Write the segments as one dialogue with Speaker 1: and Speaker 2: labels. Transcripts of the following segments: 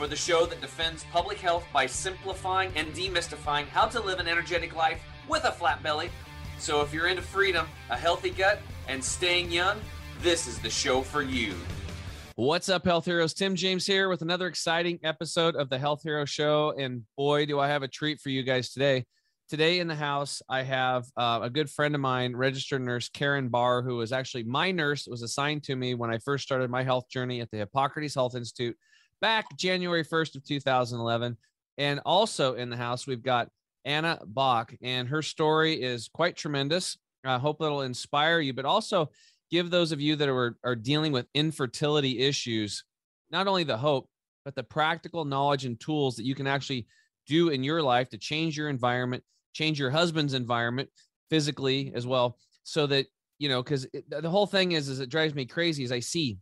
Speaker 1: for the show that defends public health by simplifying and demystifying how to live an energetic life with a flat belly. So if you're into freedom, a healthy gut, and staying young, this is the show for you. What's up, health heroes? Tim James here with another exciting episode of the Health Hero Show. And boy, do I have a treat for you guys today. Today in the house, I have uh, a good friend of mine, registered nurse Karen Barr, who was actually my nurse, was assigned to me when I first started my health journey at the Hippocrates Health Institute back January 1st of 2011. And also in the house, we've got Anna Bach, and her story is quite tremendous. I hope it'll inspire you, but also give those of you that are, are dealing with infertility issues not only the hope, but the practical knowledge and tools that you can actually do in your life to change your environment, change your husband's environment physically as well, so that you know, because the whole thing is, is it drives me crazy. As I see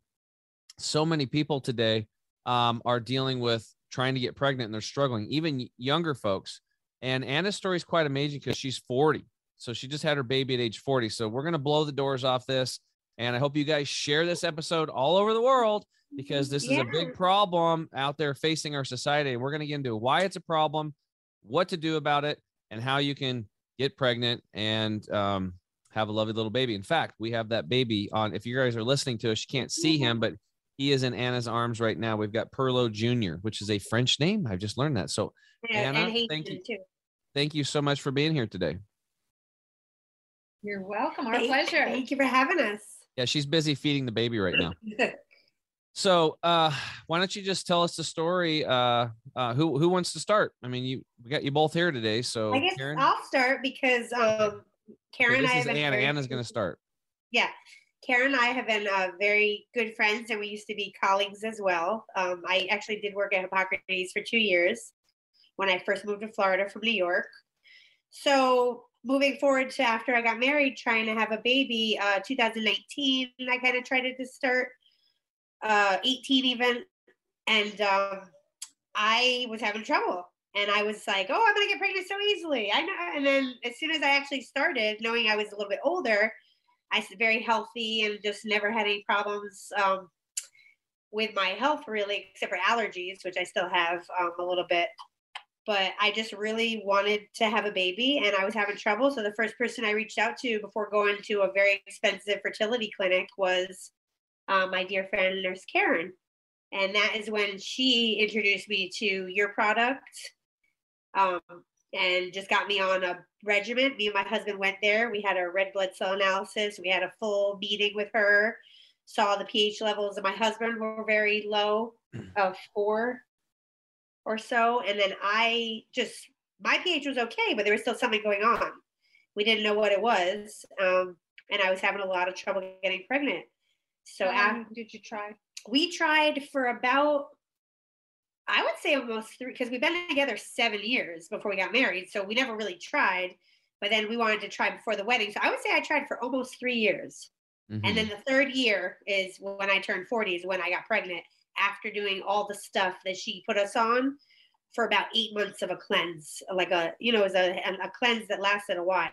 Speaker 1: so many people today um, are dealing with trying to get pregnant and they're struggling, even younger folks. And Anna's story is quite amazing because she's 40. So she just had her baby at age 40. So we're going to blow the doors off this. And I hope you guys share this episode all over the world because this yeah. is a big problem out there facing our society. And we're going to get into why it's a problem, what to do about it, and how you can get pregnant and um, have a lovely little baby. In fact, we have that baby on. If you guys are listening to us, you can't see him, but he is in Anna's arms right now. We've got Perlo Jr., which is a French name. I've just learned that. So, yeah, Anna, thank you. Too. Thank you so much for being here today.
Speaker 2: You're welcome. Our thank, pleasure.
Speaker 3: Thank you for having us.
Speaker 1: Yeah, she's busy feeding the baby right now. so, uh, why don't you just tell us the story? Uh, uh, who who wants to start? I mean, you we got you both here today, so
Speaker 3: I guess Karen? I'll start because um, Karen.
Speaker 1: So this is Anna. Anna's going to start.
Speaker 3: Yeah. Karen and I have been uh, very good friends, and we used to be colleagues as well. Um, I actually did work at Hippocrates for two years when I first moved to Florida from New York. So moving forward to after I got married, trying to have a baby, uh, 2019, I kind of tried to start, uh, 18 even, and um, I was having trouble. And I was like, oh, I'm gonna get pregnant so easily. I know. And then as soon as I actually started, knowing I was a little bit older, I was very healthy and just never had any problems um, with my health really, except for allergies, which I still have um, a little bit. But I just really wanted to have a baby and I was having trouble. So the first person I reached out to before going to a very expensive fertility clinic was um, my dear friend, Nurse Karen. And that is when she introduced me to your product. Um, and just got me on a regiment. Me and my husband went there. We had a red blood cell analysis. We had a full meeting with her, saw the pH levels of my husband were very low mm. of four or so. And then I just, my pH was okay, but there was still something going on. We didn't know what it was. Um, and I was having a lot of trouble getting pregnant. So,
Speaker 2: How did you try?
Speaker 3: We tried for about I would say almost three because we've been together seven years before we got married. So we never really tried, but then we wanted to try before the wedding. So I would say I tried for almost three years. Mm-hmm. And then the third year is when I turned 40, is when I got pregnant after doing all the stuff that she put us on for about eight months of a cleanse, like a, you know, it was a, a cleanse that lasted a while.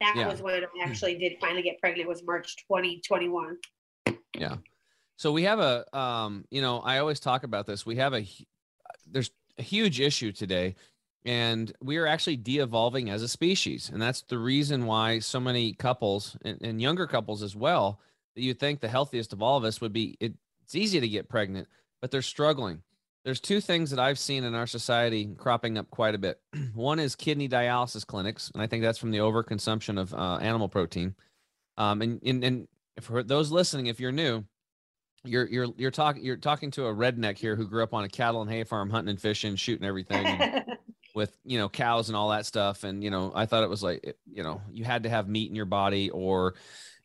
Speaker 3: That yeah. was when I actually did finally get pregnant was March 2021.
Speaker 1: Yeah. So we have a, um, you know, I always talk about this. We have a, there's a huge issue today and we are actually de-evolving as a species and that's the reason why so many couples and, and younger couples as well that you think the healthiest of all of us would be it, it's easy to get pregnant but they're struggling. There's two things that i've seen in our society cropping up quite a bit. One is kidney dialysis clinics and i think that's from the overconsumption of uh, animal protein. Um, and, and, and for those listening if you're new you're you're you're talking you're talking to a redneck here who grew up on a cattle and hay farm hunting and fishing shooting everything and, with you know cows and all that stuff and you know i thought it was like you know you had to have meat in your body or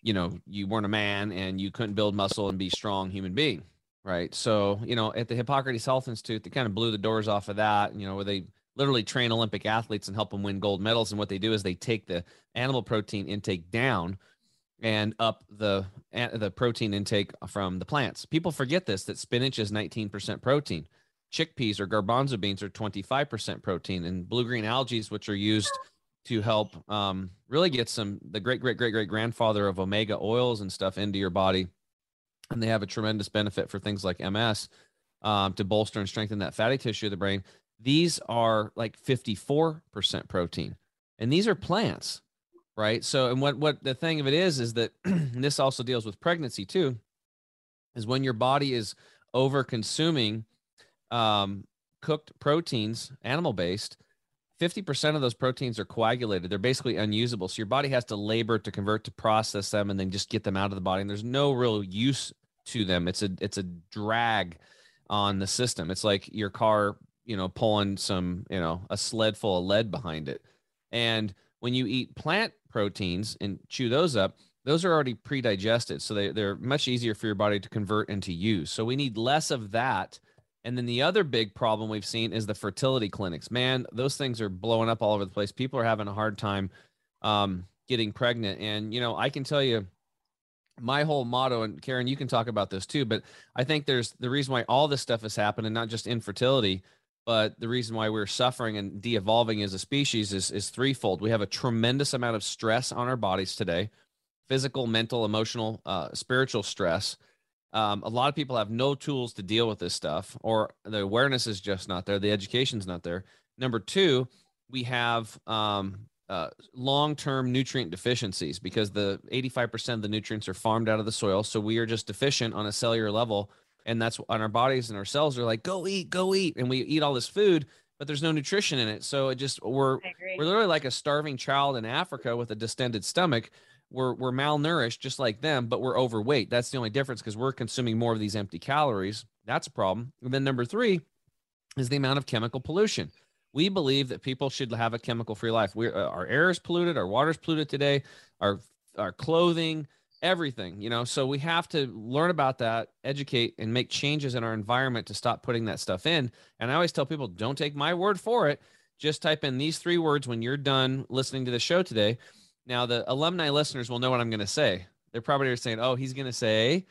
Speaker 1: you know you weren't a man and you couldn't build muscle and be strong human being right so you know at the hippocrates health institute they kind of blew the doors off of that you know where they literally train Olympic athletes and help them win gold medals. And what they do is they take the animal protein intake down and up the the protein intake from the plants. People forget this that spinach is 19% protein. Chickpeas or garbanzo beans are 25% protein, and blue green algae, which are used to help um, really get some the great great great great grandfather of omega oils and stuff into your body, and they have a tremendous benefit for things like MS um, to bolster and strengthen that fatty tissue of the brain. These are like 54% protein, and these are plants right? So, and what what the thing of it is is that this also deals with pregnancy too, is when your body is over consuming um, cooked proteins, animal based. 50% of those proteins are coagulated. They're basically unusable. So your body has to labor to convert to process them and then just get them out of the body. And there's no real use to them. It's a it's a drag on the system. It's like your car, you know, pulling some, you know, a sled full of lead behind it. And when you eat plant proteins and chew those up, those are already pre-digested. So they, they're much easier for your body to convert into use. So we need less of that. And then the other big problem we've seen is the fertility clinics. Man, those things are blowing up all over the place. People are having a hard time um, getting pregnant. And, you know, I can tell you my whole motto, and Karen, you can talk about this too, but I think there's the reason why all this stuff is happening, not just infertility, but the reason why we're suffering and de-evolving as a species is, is threefold. We have a tremendous amount of stress on our bodies today, physical, mental, emotional, uh, spiritual stress. Um, a lot of people have no tools to deal with this stuff, or the awareness is just not there. The education's not there. Number two, we have um, uh, long-term nutrient deficiencies because the 85% of the nutrients are farmed out of the soil. So we are just deficient on a cellular level and that's on our bodies and our cells are like go eat go eat and we eat all this food but there's no nutrition in it. So it just we're we're literally like a starving child in africa with a distended stomach. We're we're malnourished just like them but we're overweight. That's the only difference because we're consuming more of these empty calories. That's a problem. And then number three is the amount of chemical pollution. We believe that people should have a chemical free life. We uh, our air is polluted our water is polluted today our our clothing everything you know? So we have to learn about that educate and make changes in our environment to stop putting that stuff in. And i always tell people don't take my word for it. Just type in these three words when you're done listening to the show today. Now the alumni listeners will know what i'm going to say. They're probably saying oh he's going to say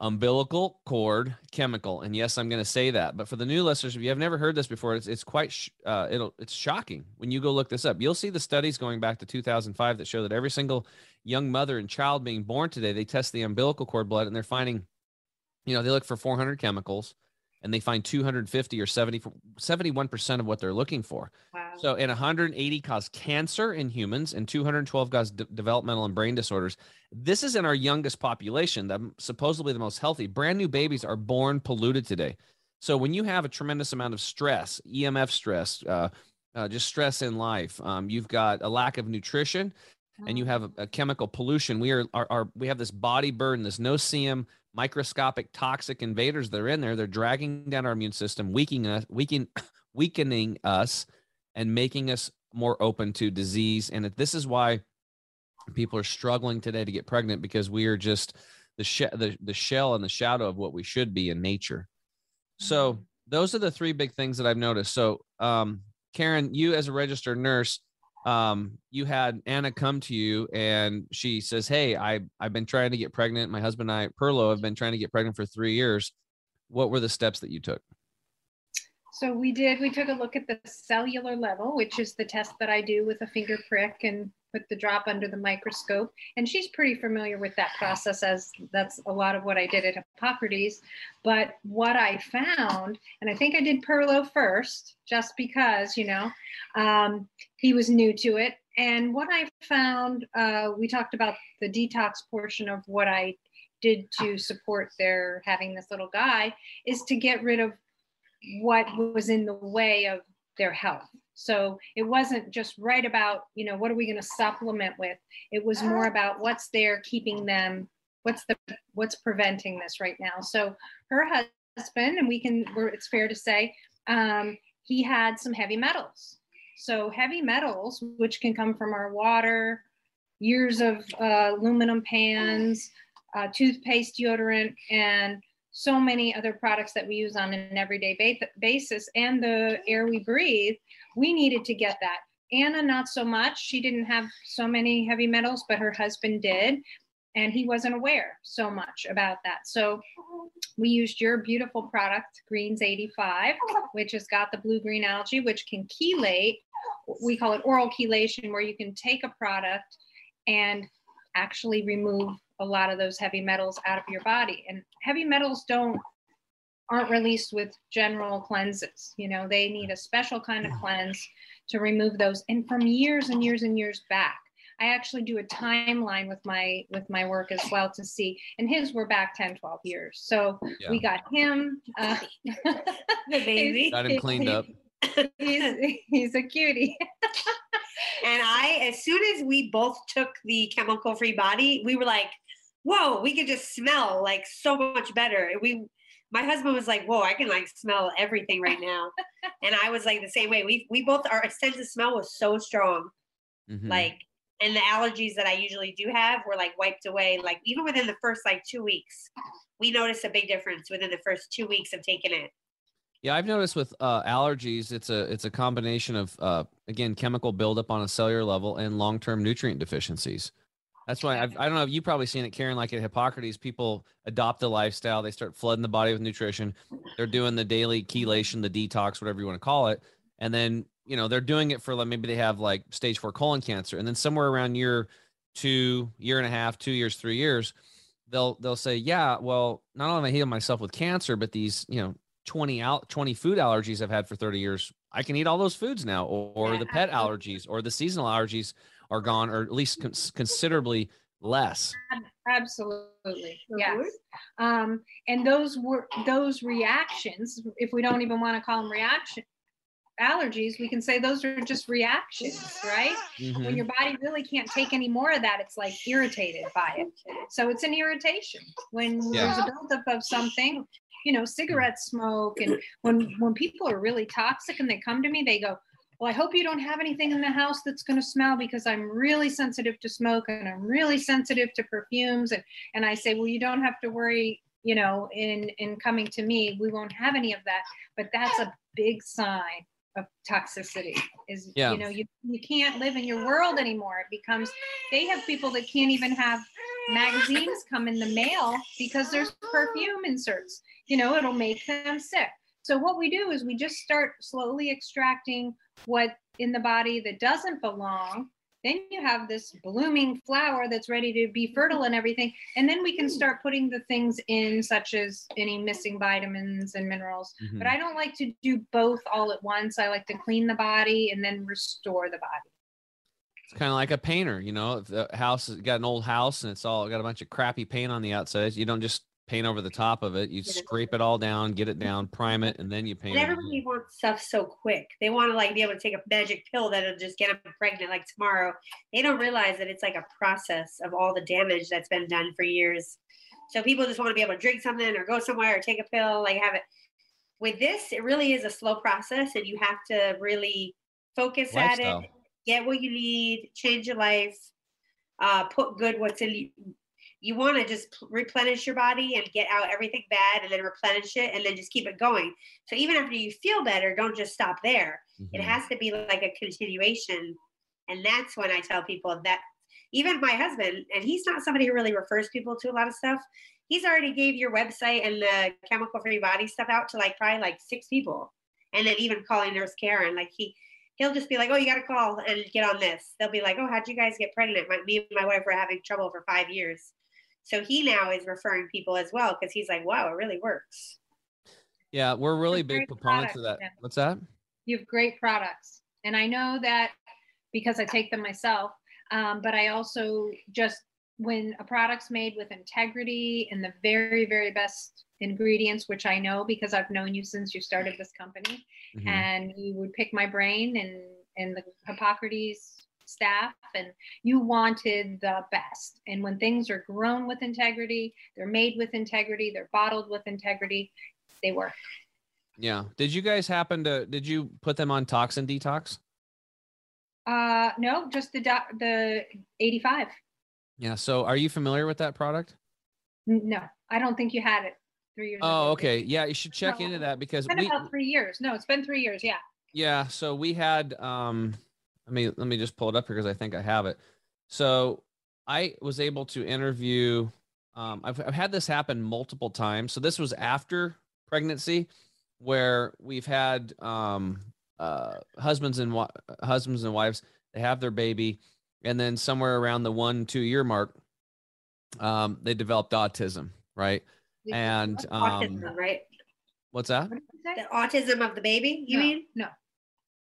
Speaker 1: umbilical cord chemical and yes i'm going to say that but for the new listeners if you have never heard this before it's, it's quite sh- uh, it'll it's shocking when you go look this up. You'll see the studies going back to 2005 that show that every single young mother and child being born today they test the umbilical cord blood and they're finding you know they look for 400 chemicals and they find 250 or 70 71% of what they're looking for. Wow. so in 180 cause cancer in humans and 212 cause de- developmental and brain disorders this is in our youngest population that supposedly the most healthy. Brand new babies are born polluted today. So when you have a tremendous amount of stress emf stress uh, uh, just stress in life um, you've got a lack of nutrition and you have a, a chemical pollution. We are, are, are we have this body burden this no-see-um microscopic toxic invaders that are in there. They're dragging down our immune system, weakening us, weakening, weakening us, and making us more open to disease. And this is why people are struggling today to get pregnant because we are just the sh- the, the shell and the shadow of what we should be in nature. So mm-hmm. those are the three big things that I've noticed. So, um, Karen, you as a registered nurse, um, you had Anna come to you and she says, Hey, I, I've been trying to get pregnant. My husband and I, Perlo, have been trying to get pregnant for three years. What were the steps that you took?
Speaker 2: So we did, we took a look at the cellular level, which is the test that I do with a finger prick and put the drop under the microscope. And she's pretty familiar with that process as that's a lot of what I did at Hippocrates. But what I found, and I think I did Perlo first, just because, you know, um, he was new to it. And what I found, uh, we talked about the detox portion of what I did to support their having this little guy, is to get rid of what was in the way of their health. So it wasn't just right about, you know, what are we going to supplement with? It was more about what's there keeping them, what's the what's preventing this right now. So her husband, and we can, it's fair to say, um, he had some heavy metals. So heavy metals, which can come from our water, years of uh, aluminum pans, uh, toothpaste, deodorant, and so many other products that we use on an everyday ba- basis and the air we breathe, we needed to get that. Anna, not so much. She didn't have so many heavy metals, but her husband did. And he wasn't aware so much about that. So we used your beautiful product, Greens 85, which has got the blue green algae, which can chelate. We call it oral chelation, where you can take a product and actually remove a lot of those heavy metals out of your body. And heavy metals don't aren't released with general cleanses. You know, they need a special kind of cleanse to remove those. And from years and years and years back, I actually do a timeline with my with my work as well to see. And his were back 10, 12 years. So
Speaker 1: Yeah.
Speaker 2: we got him. Uh,
Speaker 3: The baby.
Speaker 1: Got him cleaned up.
Speaker 2: he's, he's a cutie.
Speaker 3: And I, as soon as we both took the chemical free body, we were like, whoa, we could just smell like so much better. We, my husband was like, whoa, I can like smell everything right now. and I was like the same way. We, we both, our sense of smell was so strong.
Speaker 1: Mhm.
Speaker 3: Like, and the allergies that I usually do have were like wiped away. Like, even within the first like two weeks, we noticed a big difference within the first two weeks of taking it.
Speaker 1: Yeah, I've noticed with uh, allergies, it's a it's a combination of uh, again chemical buildup on a cellular level and long term nutrient deficiencies. That's why I've, I don't know. If you've probably seen it, Karen. Like at Hippocrates, people adopt the lifestyle. They start flooding the body with nutrition. They're doing the daily chelation, the detox, whatever you want to call it, and then you know they're doing it for like maybe they have like stage four colon cancer, and then somewhere around year two, year and a half, two years, three years, they'll they'll say, yeah, well, not only am I healing myself with cancer, but these you know 20 out 20 food allergies I've had for 30 years. I can eat all those foods now, or, or the pet allergies, or the seasonal allergies are gone, or at least cons- considerably less.
Speaker 2: Absolutely. Yes. Um, and those were those reactions, if we don't even want to call them reaction allergies, we can say those are just reactions, right?
Speaker 1: Mhm.
Speaker 2: When your body really can't take any more of that, it's like irritated by it. So it's an irritation. When
Speaker 1: Yeah.
Speaker 2: there's a buildup of something, you know, cigarette smoke, and when when people are really toxic and they come to me, they go, well, I hope you don't have anything in the house that's going to smell because I'm really sensitive to smoke and I'm really sensitive to perfumes. And, and I say, well, you don't have to worry, you know, in, in coming to me, we won't have any of that. But that's a big sign of toxicity is,
Speaker 1: Yeah.
Speaker 2: you know, you, you can't live in your world anymore. It becomes, they have people that can't even have magazines come in the mail because there's perfume inserts, you know, it'll make them sick. So what we do is we just start slowly extracting what in the body that doesn't belong. Then you have this blooming flower that's ready to be fertile and everything. And then we can start putting the things in, such as any missing vitamins and minerals.
Speaker 1: Mhm.
Speaker 2: But I don't like to do both all at once. I like to clean the body and then restore the body.
Speaker 1: It's kind of like a painter, you know, if the house has got an old house and it's all got a bunch of crappy paint on the outside, you don't just paint over the top of it. You
Speaker 3: Yeah.
Speaker 1: scrape it all down, get it down, prime it, and then you paint
Speaker 3: And
Speaker 1: it.
Speaker 3: everybody wants stuff so quick. They want to like be able to take a magic pill that'll just get them pregnant like tomorrow. They don't realize that it's like a process of all the damage that's been done for years. So people just want to be able to drink something or go somewhere or take a pill, like have it. With this, it really is a slow process, and you have to really focus at
Speaker 1: Lifestyle.
Speaker 3: it, get what you need, change your life, uh, put good what's in you. Want to just pl- replenish your body and get out everything bad, and then replenish it, and then just keep it going. So even after you feel better, don't just stop there. It
Speaker 1: Mhm.
Speaker 3: has to be like a continuation, and that's when I tell people that. Even my husband, and he's not somebody who really refers people to a lot of stuff. He's already gave your website and the chemical free body stuff out to like probably like six people, and then even calling nurse Karen. Like he, he'll just be like, "Oh, you got to call and get on this." They'll be like, "Oh, how'd you guys get pregnant?" My, me and my wife were having trouble for five years, so he now is referring people as well because he's like, "Wow, it really works."
Speaker 1: Yeah, we're really big
Speaker 2: great
Speaker 1: proponents of that.
Speaker 2: product, yeah.
Speaker 1: What's that?
Speaker 2: you have great products and i know that because i take them myself um, but i also just when a product's made with integrity and the very very best ingredients which i know because i've known you since you started this company
Speaker 1: Mhm.
Speaker 2: and you would pick my brain and and the hippocrates staff and you wanted the best and when things are grown with integrity they're made with integrity they're bottled with integrity they work
Speaker 1: Yeah. Did you guys happen to? Did you put them on toxin detox?
Speaker 2: Uh, no, just the the 85.
Speaker 1: Yeah. So, are you familiar with that product?
Speaker 2: No, I don't think you had it Three years.
Speaker 1: Oh,
Speaker 2: ago.
Speaker 1: okay. Yeah, you should check
Speaker 2: No,
Speaker 1: into that because
Speaker 2: It's been
Speaker 1: we
Speaker 2: about three years. No, it's been three years. Yeah.
Speaker 1: yeah, so we had um let me let me just pull it up here because I think I have it. So I was able to interview um I've, I've had this happen multiple times. So this was after pregnancy where we've had um uh husbands and wi- husbands and wives they have their baby and then somewhere around the 1 2 year mark um they developed autism, right? And um
Speaker 3: autism, right?
Speaker 1: what's that?
Speaker 2: What did you say?
Speaker 3: The autism of the baby, you
Speaker 2: no,
Speaker 3: mean?
Speaker 2: No.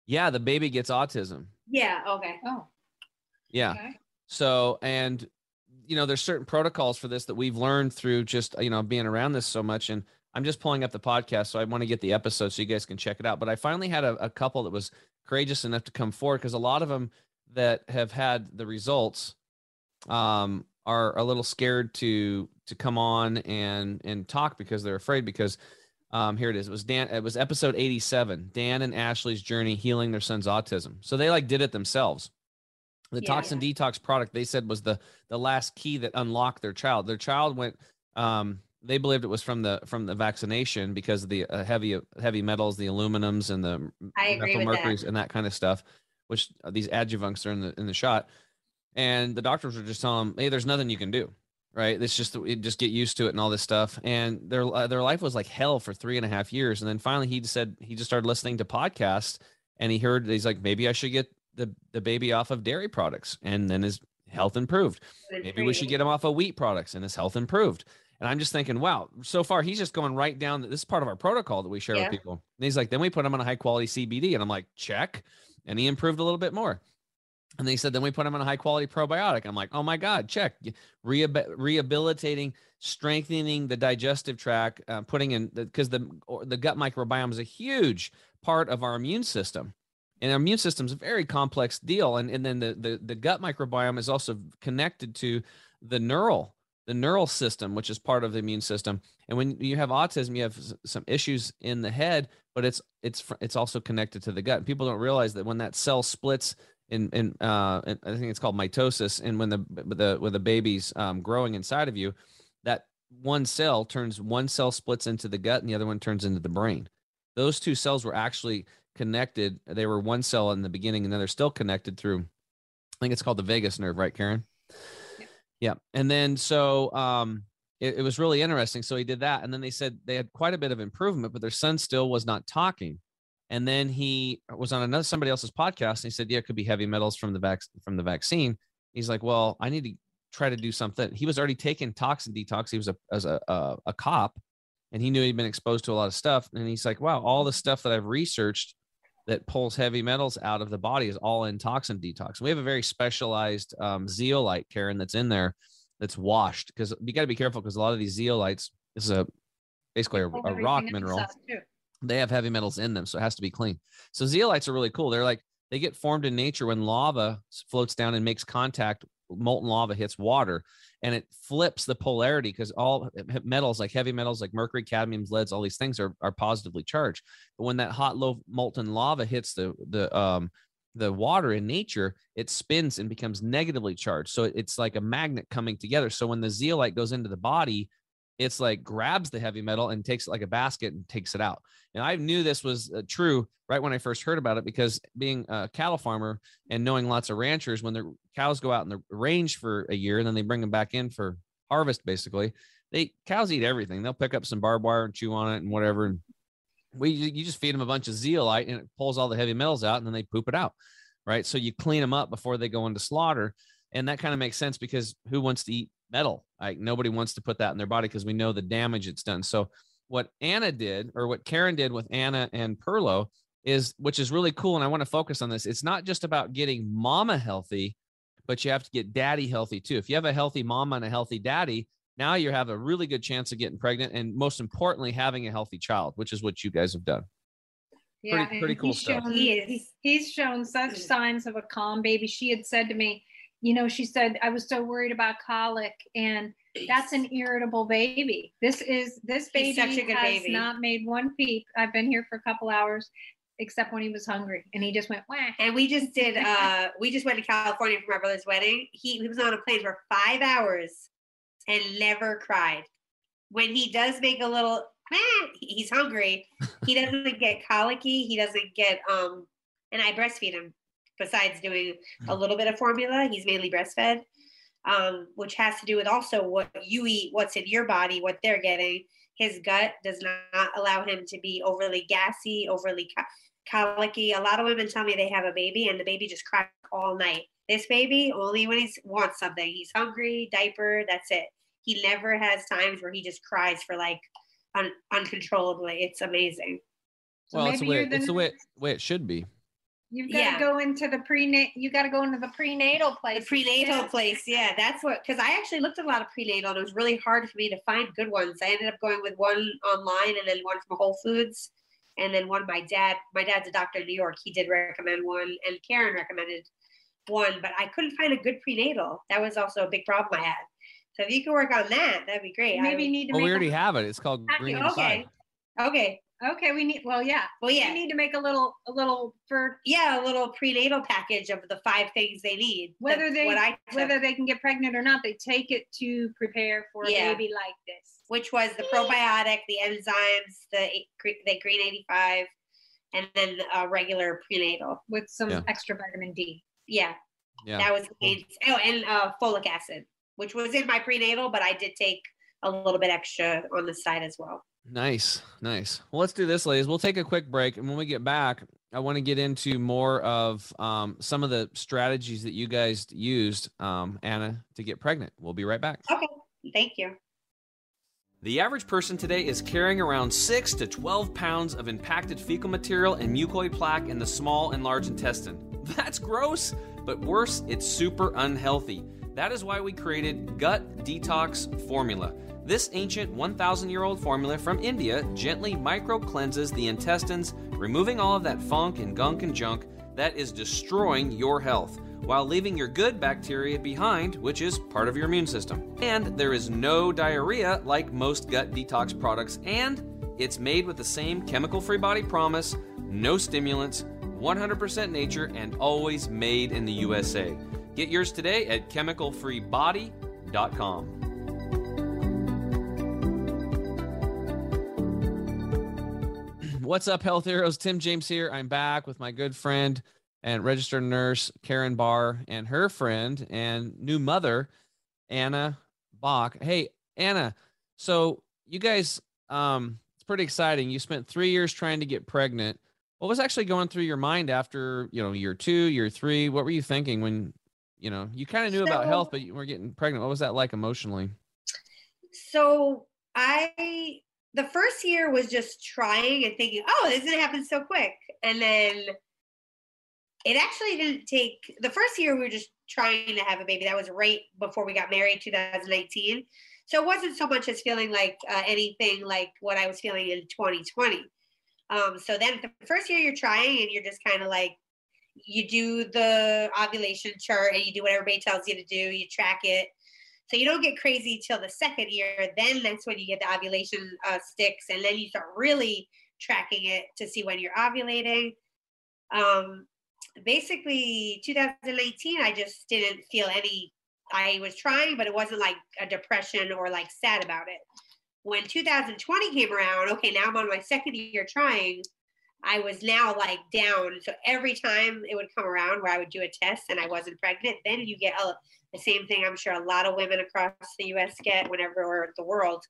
Speaker 1: Yeah, the baby gets autism.
Speaker 3: Yeah. Okay.
Speaker 2: Oh.
Speaker 1: Yeah.
Speaker 2: Okay.
Speaker 1: So, and you know, there's certain protocols for this that we've learned through just you know being around this so much. And I'm just pulling up the podcast, so I want to get the episode so you guys can check it out. But I finally had a, a couple that was courageous enough to come forward because a lot of them that have had the results um, are a little scared to to come on and and talk because they're afraid because um, here it is. It was Dan. It was episode 87. Dan and Ashley's journey healing their son's autism. So they like did it themselves. The
Speaker 3: Yeah.
Speaker 1: toxin detox product they said was the the last key that unlocked their child. Their child went. Um, they believed it was from the from the vaccination because of the uh, heavy heavy metals, the aluminums, and the
Speaker 3: that.
Speaker 1: mercuries and that kind of stuff, which uh, these adjuvants are in the in the shot. And the doctors were just telling them, "Hey, there's nothing you can do." Right? It's just it just get used to it and all this stuff. And their uh, their life was like hell for three and a half years. And then finally, he just said he just started listening to podcasts, and he heard he's like maybe I should get the the baby off of dairy products, and then his health improved. Maybe we should get him off of wheat products, and his health improved. And I'm just thinking, wow, so far he's just going right down. This is part of our protocol that we share
Speaker 3: Yeah.
Speaker 1: with people. And he's like, then we put him on a high quality CBD, and I'm like, check, and he improved a little bit more. And they said, then we put him on a high quality probiotic. I'm like, oh my God, check. Rehab- rehabilitating, strengthening the digestive tract, uh, putting in because the, or the gut microbiome is a huge part of our immune system. And our immune system is a very complex deal. And, and then the, the, the gut microbiome is also connected to the neural, the neural system, which is part of the immune system. And when you have autism, you have some issues in the head, but it's it's it's also connected to the gut. And People don't realize that when that cell splits in in uh I think it's called mitosis, and when the with the when the baby's um, growing inside of you, that one cell turns one cell splits into the gut, and the other one turns into the brain. Those two cells were actually connected. They were one cell in the beginning, and then they're still connected through. I think it's called the vagus nerve, right, Karen? Yeah. And then so um it, it was really interesting. So he did that. And then they said they had quite a bit of improvement, but their son still was not talking. And then he was on another somebody else's podcast and he said, Yeah, it could be heavy metals from the vac from the vaccine. He's like, Well, I need to try to do something. He was already taking toxin detox. He was a as a a, a cop and he knew he'd been exposed to a lot of stuff. And he's like, Wow, all the stuff that I've researched that pulls heavy metals out of the body is all in toxin detox. We have a very specialized um, zeolite, Karen, that's in there that's washed because you got to be careful because a lot of these zeolites, this is a basically a, a rock mineral.
Speaker 2: too.
Speaker 1: They have heavy metals in them, so it has to be clean. So zeolites are really cool. They're like they get formed in nature when lava floats down and makes contact. Molten lava hits water, and it flips the polarity because all metals like heavy metals like mercury, cadmiums, leads, all these things are are positively charged. But when that hot, low molten lava hits the the um the water in nature, it spins and becomes negatively charged. So it's like a magnet coming together. So when the zeolite goes into the body, it's like grabs the heavy metal and takes it like a basket and takes it out. And I knew this was uh, true right when I first heard about it because being a cattle farmer and knowing lots of ranchers, when the cows go out in the range for a year and then they bring them back in for harvest, basically, they cows eat everything. They'll pick up some barbed wire and chew on it and whatever. And we you just feed them a bunch of zeolite and it pulls all the heavy metals out and then they poop it out, right? So you clean them up before they go into slaughter, and that kind of makes sense because who wants to eat metal? Like nobody wants to put that in their body because we know the damage it's done. So what Anna did, or what Karen did with Anna and Perlo, is which is really cool, and I want to focus on this. It's not just about getting mama healthy, but you have to get daddy healthy too. If you have a healthy mama and a healthy daddy, now you have a really good chance of getting pregnant, and most importantly, having a healthy child, which is what you guys have done.
Speaker 2: Yeah,
Speaker 1: Pretty- pretty cool
Speaker 2: he's
Speaker 1: stuff.
Speaker 2: Shown,
Speaker 3: He is.
Speaker 2: he's, he's shown such mm. signs of a calm baby. She had said to me, you know, she said, I was so worried about colic, and that's an irritable baby. This is this baby
Speaker 3: such a good
Speaker 2: has
Speaker 3: baby.
Speaker 2: not made one peep. I've been here for a couple hours, except when he was hungry, and he just went wah.
Speaker 3: And we just did. uh We just went to California for my brother's wedding. He, he was on a plane for five hours and never cried. when he does make a little, he's hungry. He doesn't get colicky. He doesn't get um, and I breastfeed him. Besides doing a little bit of formula, he's mainly breastfed, um, which has to do with also what you eat, what's in your body, what they're getting. His gut does not allow him to be overly gassy, overly colicky. A lot of women tell me they have a baby and the baby just cries all night. This baby only when he wants something. He's hungry, diaper, that's it. He never has times where he just cries for like un- uncontrollably. It's amazing.
Speaker 2: So
Speaker 1: well, it's the way it's the way, way it should be.
Speaker 2: You've got to go into the prenatal. You got to go into the prenatal place.
Speaker 3: The prenatal place, yeah, that's what. Because I actually looked at a lot of prenatal, and it was really hard for me to find good ones. I ended up going with one online, and then one from Whole Foods, and then one my dad. My dad's a doctor in New York. He did recommend one, and Karen recommended one, but I couldn't find a good prenatal. That was also a big problem I had. So if you could work on that, that'd be great.
Speaker 2: Maybe you
Speaker 3: would-
Speaker 2: need to
Speaker 1: Well,
Speaker 2: make.
Speaker 1: we
Speaker 2: a-
Speaker 1: already have it. It's called
Speaker 2: Packet,
Speaker 1: Green
Speaker 3: okay.
Speaker 1: Inside.
Speaker 3: okay,
Speaker 2: Okay, we need. Well, yeah.
Speaker 3: well,
Speaker 2: You
Speaker 3: yeah,
Speaker 2: need to make a little, a little for
Speaker 3: yeah, a little prenatal package of the five things they need.
Speaker 2: Whether
Speaker 3: That's
Speaker 2: they-
Speaker 3: what I took.
Speaker 2: whether they can get pregnant or not. They take it to prepare for a baby like this.
Speaker 3: which was the probiotic, the enzymes, the the green 85, and then a regular prenatal.
Speaker 2: with some
Speaker 1: Yeah.
Speaker 2: extra vitamin D.
Speaker 3: Yeah,
Speaker 1: Yeah.
Speaker 3: that was the main. Oh, and uh, folic acid, which was in my prenatal, but I did take a little bit extra on the side as well.
Speaker 1: Nice, nice. Well, let's do this, ladies. We'll take a quick break, and when we get back, I want to get into more of um, some of the strategies that you guys used, um, Anna, to get pregnant. We'll be right back.
Speaker 3: Okay, thank you.
Speaker 4: The average person today is carrying around 6 to 12 pounds of impacted fecal material and mucoid plaque in the small and large intestine. That's gross, but worse, it's super unhealthy. That is why we created Gut Detox Formula. This ancient 1,000 year old formula from India gently micro cleanses the intestines, removing all of that funk and gunk and junk that is destroying your health while leaving your good bacteria behind, which is part of your immune system. And there is no diarrhea like most gut detox products, and it's made with the same chemical free body promise, no stimulants, 100% nature, and always made in the USA. Get yours today at chemicalfreebody.com.
Speaker 1: What's up, health heroes? Tim James here. I'm back with my good friend and registered nurse Karen Barr and her friend and new mother Anna Bach. Hey, Anna. So you guys, um, it's pretty exciting. You spent three years trying to get pregnant. What was actually going through your mind after you know year two, year three? What were you thinking when you know you kind of knew about health, but you were getting pregnant? What was that like emotionally?
Speaker 3: So I, the first year was just trying and thinking, oh, this is gonna happen so quick, and then it actually didn't take. The first year we were just trying to have a baby. That was right before we got married, 2019. So it wasn't so much as feeling like uh, anything like what I was feeling in 2020. Um, so then the first year you're trying and you're just kind of like, you do the ovulation chart and you do what everybody tells you to do. You track it. So you don't get crazy till the second year. Then that's when you get the ovulation uh, sticks, and then you start really tracking it to see when you're ovulating. Um, basically, 2019, I just didn't feel any. I was trying, but it wasn't like a depression or like sad about it. When 2020 came around, okay, now I'm on my second year trying. I was now like down. So every time it would come around where I would do a test and I wasn't pregnant, then you get a, the same thing I'm sure a lot of women across the US get whenever or the world.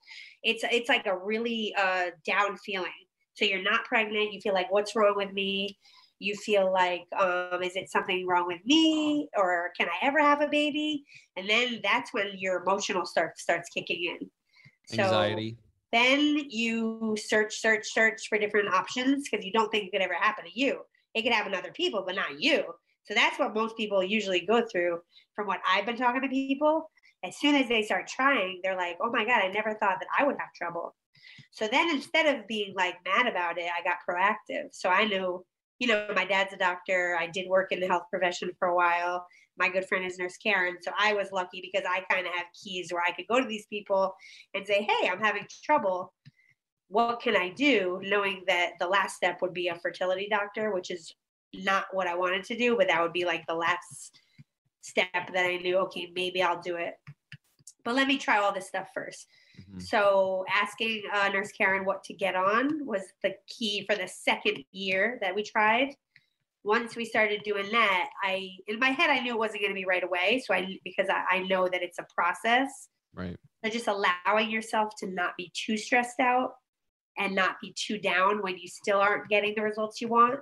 Speaker 3: It's it's like a really uh down feeling. So you're not pregnant, you feel like what's wrong with me? You feel like um is it something wrong with me or can I ever have a baby? And then that's when your emotional start starts kicking in.
Speaker 1: Anxiety.
Speaker 3: Then you search, search, search for different options because you don't think it could ever happen to you. It could happen to other people, but not you. So that's what most people usually go through from what I've been talking to people. As soon as they start trying, they're like, oh my God, I never thought that I would have trouble. So then instead of being like mad about it, I got proactive. So I knew, you know, my dad's a doctor. I did work in the health profession for a while. My good friend is Nurse Karen. So I was lucky because I kind of have keys where I could go to these people and say, hey, I'm having trouble. What can I do? Knowing that the last step would be a fertility doctor, which is not what I wanted to do, but that would be like the last step that I knew, okay, maybe I'll do it. But let me try all this stuff first.
Speaker 1: Mhm.
Speaker 3: So asking uh, Nurse Karen what to get on was the key for the second year that we tried. Once we started doing that, I in my head I knew it wasn't going to be right away. So I because I, I know that it's a process.
Speaker 1: Right.
Speaker 3: So just allowing yourself to not be too stressed out and not be too down when you still aren't getting the results you want.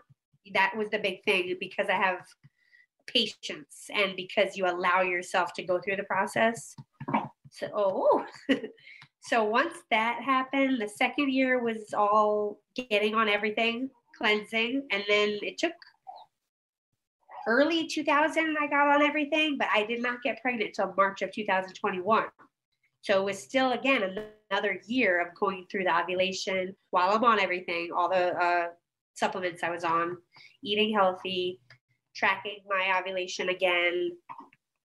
Speaker 3: That was the big thing because I have patience and because you allow yourself to go through the process. So, oh, so once that happened, the second year was all getting on everything, cleansing, and then it took early 2000 I got on everything, but I did not get pregnant until March of 2021. So it was still again another year of going through the ovulation while I'm on everything, all the uh, supplements I was on, eating healthy, tracking my ovulation again,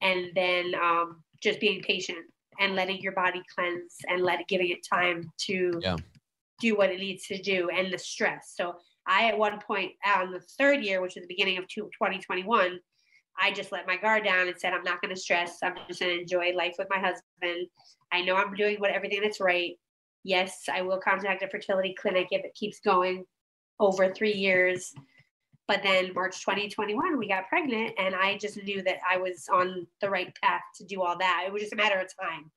Speaker 3: and then um, just being patient and letting your body cleanse and let giving it time to
Speaker 1: Yeah.
Speaker 3: do what it needs to do and the stress. So I at one point on the third year, which was the beginning of two- 2021, I just let my guard down and said, I'm not going to stress. I'm just going to enjoy life with my husband. I know I'm doing what everything that's right. Yes, I will contact a fertility clinic if it keeps going over three years. But then March 2021, we got pregnant, and I just knew that I was on the right path to do all that. It was just a matter of time.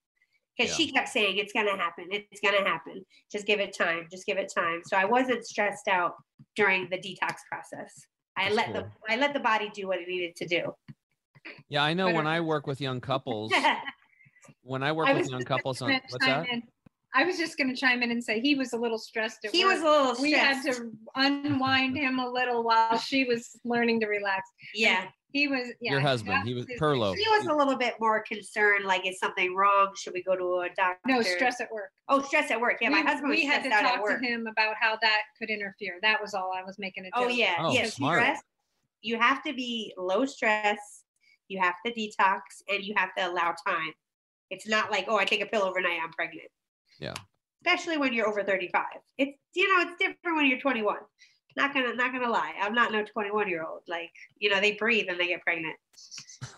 Speaker 3: Because
Speaker 1: Yeah.
Speaker 3: she kept saying, It's going to happen. It's going to happen. Just give it time. Just give it time. So I wasn't stressed out during the detox process. I
Speaker 1: That's
Speaker 3: let the. I let the body do what it needed to do.
Speaker 1: Yeah, I know
Speaker 2: But
Speaker 1: when
Speaker 2: are-
Speaker 1: I work with young couples, when I work
Speaker 2: I
Speaker 1: with young couples on what's that?
Speaker 2: in. I was just going to chime in and say he was a little stressed. At
Speaker 3: he
Speaker 2: work.
Speaker 3: was a little
Speaker 2: we had to unwind him a little while she was learning to relax.
Speaker 3: yeah.
Speaker 2: He was yeah,
Speaker 1: Your husband, he was
Speaker 2: his
Speaker 1: Perlo.
Speaker 3: He was a little bit more concerned, like, is something wrong? Should we go to a doctor?
Speaker 2: No stress at work.
Speaker 3: Oh, stress at work. Yeah, my husband was
Speaker 2: we had
Speaker 3: stressed
Speaker 2: to
Speaker 3: out at
Speaker 2: talk
Speaker 3: work.
Speaker 2: to him about how that could interfere. That was all I was making a oh, joke.
Speaker 3: Oh yeah,
Speaker 1: Oh,
Speaker 3: yeah.
Speaker 1: smart.
Speaker 3: Stress. You have to be low stress. You have to detox, and you have to allow time. It's not like, oh, I take a pill overnight, I'm pregnant.
Speaker 1: Yeah.
Speaker 3: Especially when you're over 35. It's you know, it's different when you're 21. Not gonna not gonna lie. I'm not no 21 year old. Like, you know, they breathe and they get pregnant.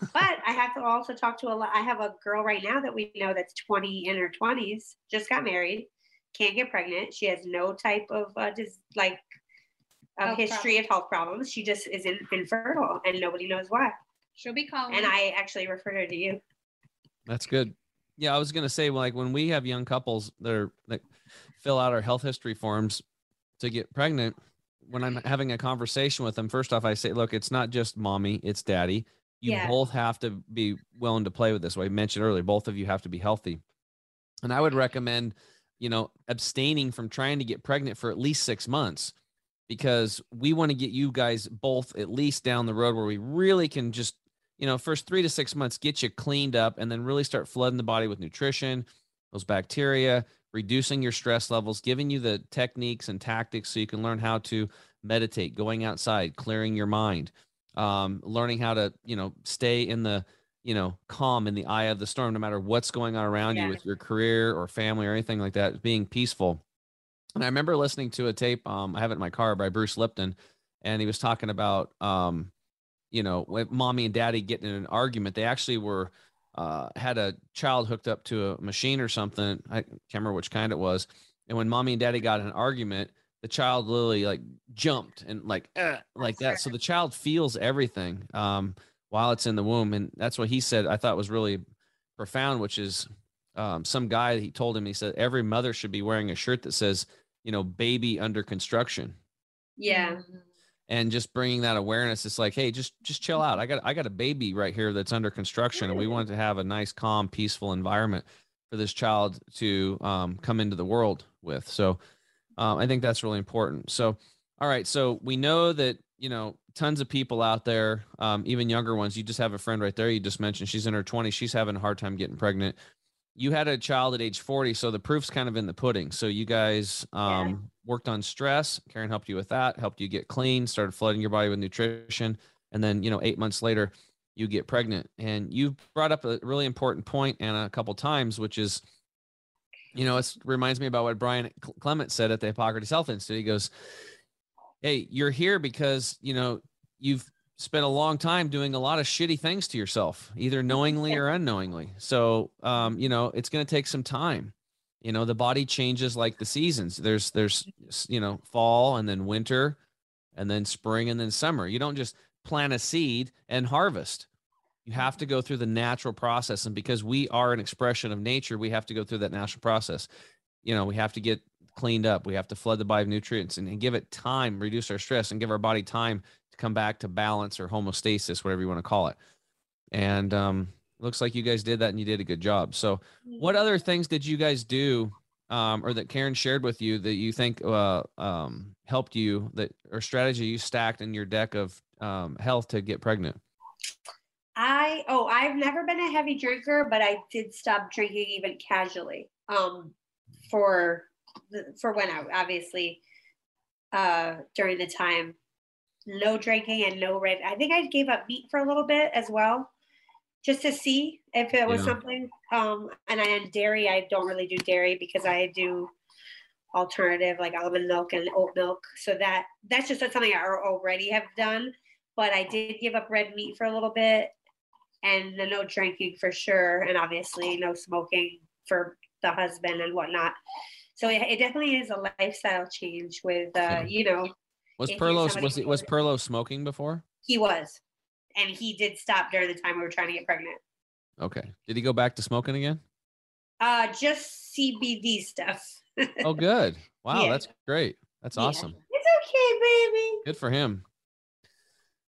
Speaker 3: but I have to also talk to a lot. I have a girl right now that we know that's 20 in her 20s, just got married, can't get pregnant. She has no type of uh, just like a
Speaker 2: Health
Speaker 3: history of health problems. She just is in, infertile, and nobody knows why.
Speaker 2: She'll be calling.
Speaker 3: And I actually referred her to you.
Speaker 1: That's good. Yeah, I was gonna say like when we have young couples that are that fill out our health history forms to get pregnant, when I'm having a conversation with them, first off, I say, look, it's not just mommy, it's daddy. You
Speaker 3: Yeah.
Speaker 1: both have to be willing to play with this. What I mentioned earlier, both of you have to be healthy. And I would recommend, you know, abstaining from trying to get pregnant for at least six months because we want to get you guys both at least down the road where we really can just you know, first three to six months, get you cleaned up and then really start flooding the body with nutrition, those bacteria, reducing your stress levels, giving you the techniques and tactics so you can learn how to meditate, going outside, clearing your mind, um, learning how to, you know, stay in the, you know, calm in the eye of the storm, no matter what's going on around
Speaker 3: Yeah.
Speaker 1: you with your career or family or anything like that, being peaceful. And I remember listening to a tape, um, I have it in my car by Bruce Lipton, and he was talking about, um, you know, when mommy and daddy getting in an argument, they actually were uh, had a child hooked up to a machine or something. I can't remember which kind it was. And when mommy and daddy got an argument, the child literally like jumped and like "Eh," like that. So the child feels everything um, while it's in the womb, and that's what he said. I thought was really profound, which is um, some guy he told him he said every mother should be wearing a shirt that says you know baby under construction
Speaker 3: Yeah.
Speaker 1: And just bringing that awareness it's like hey just just chill out. I got i got a baby right here that's under construction and we want to have a nice calm peaceful environment for this child to um, come into the world with. So um, i think that's really important. So all right so we know that you know tons of people out there um, even younger ones you just have a friend right there you just mentioned she's in her 20s she's having a hard time getting pregnant you had a child at age 40 so the proof's kind of in the pudding. So you guys um, worked on stress. Karen helped you with that helped you get clean started flooding your body with nutrition. And then you know eight months later you get pregnant. And you brought up a really important and a couple times which is you know it reminds me about what brian clement said at the hippocrates health institute. He goes hey you're here because you know you've spent a long time doing a lot of shitty things to yourself either knowingly or unknowingly. So um, you know it's going to take some time. You know the body changes like the seasons. There's there's you know fall and then winter and then spring and then summer. You don't just plant a seed and harvest. You have to go through the natural process and because we are an expression of nature we have to go through that natural process. You know we have to get cleaned up. We have to flood the body of nutrients and, and give it time reduce our stress and give our body time to come back to balance or homeostasis whatever you want to call it. And um looks like you guys did that and you did a good job. So what other things did you guys do um, or that karen shared with you that you think uh, um, helped you that or strategy you stacked in your deck of um, health to get pregnant?
Speaker 3: I oh I've never been a heavy drinker, but I did stop drinking even casually. Um, for the, for when I obviously uh during the time no drinking and no red. I think I gave up meat for a little bit as well, just to see if it was
Speaker 1: Yeah.
Speaker 3: something. Um, and I and dairy. I don't really do dairy because I do alternative like almond milk and oat milk. So that that's just something I already have done. But I did give up red meat for a little bit, and the no drinking for sure, and obviously no smoking for the husband and whatnot. So it, it definitely is a lifestyle change with, uh, you know,
Speaker 1: was perlo was it was perlo smoking before
Speaker 3: he was, and he did stop during the time we were trying to get pregnant.
Speaker 1: okay did he go back to smoking again
Speaker 3: Uh, just CBD stuff.
Speaker 1: oh good wow
Speaker 3: Yeah.
Speaker 1: that's great that's
Speaker 3: Yeah.
Speaker 1: awesome
Speaker 3: It's okay, baby.
Speaker 1: Good for him.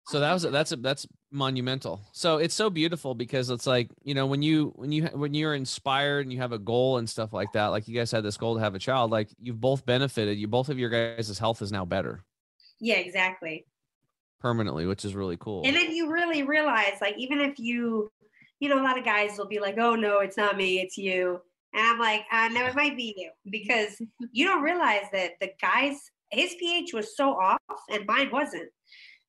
Speaker 1: So that was that's a, that's monumental. So it's so beautiful because it's like you know when you when you when you're inspired and you have a goal and stuff like that. Like you guys had this goal to have a child. Like you've both benefited. You both of your guys' health is now better
Speaker 3: Yeah, exactly.
Speaker 1: permanently, which is really cool.
Speaker 3: And then you really realize, like, even if you, you know, a lot of guys will be like, "Oh no, it's not me, it's you," and I'm like, uh, "I know it might be you," because you don't realize that the guy's his pH was so off and mine wasn't.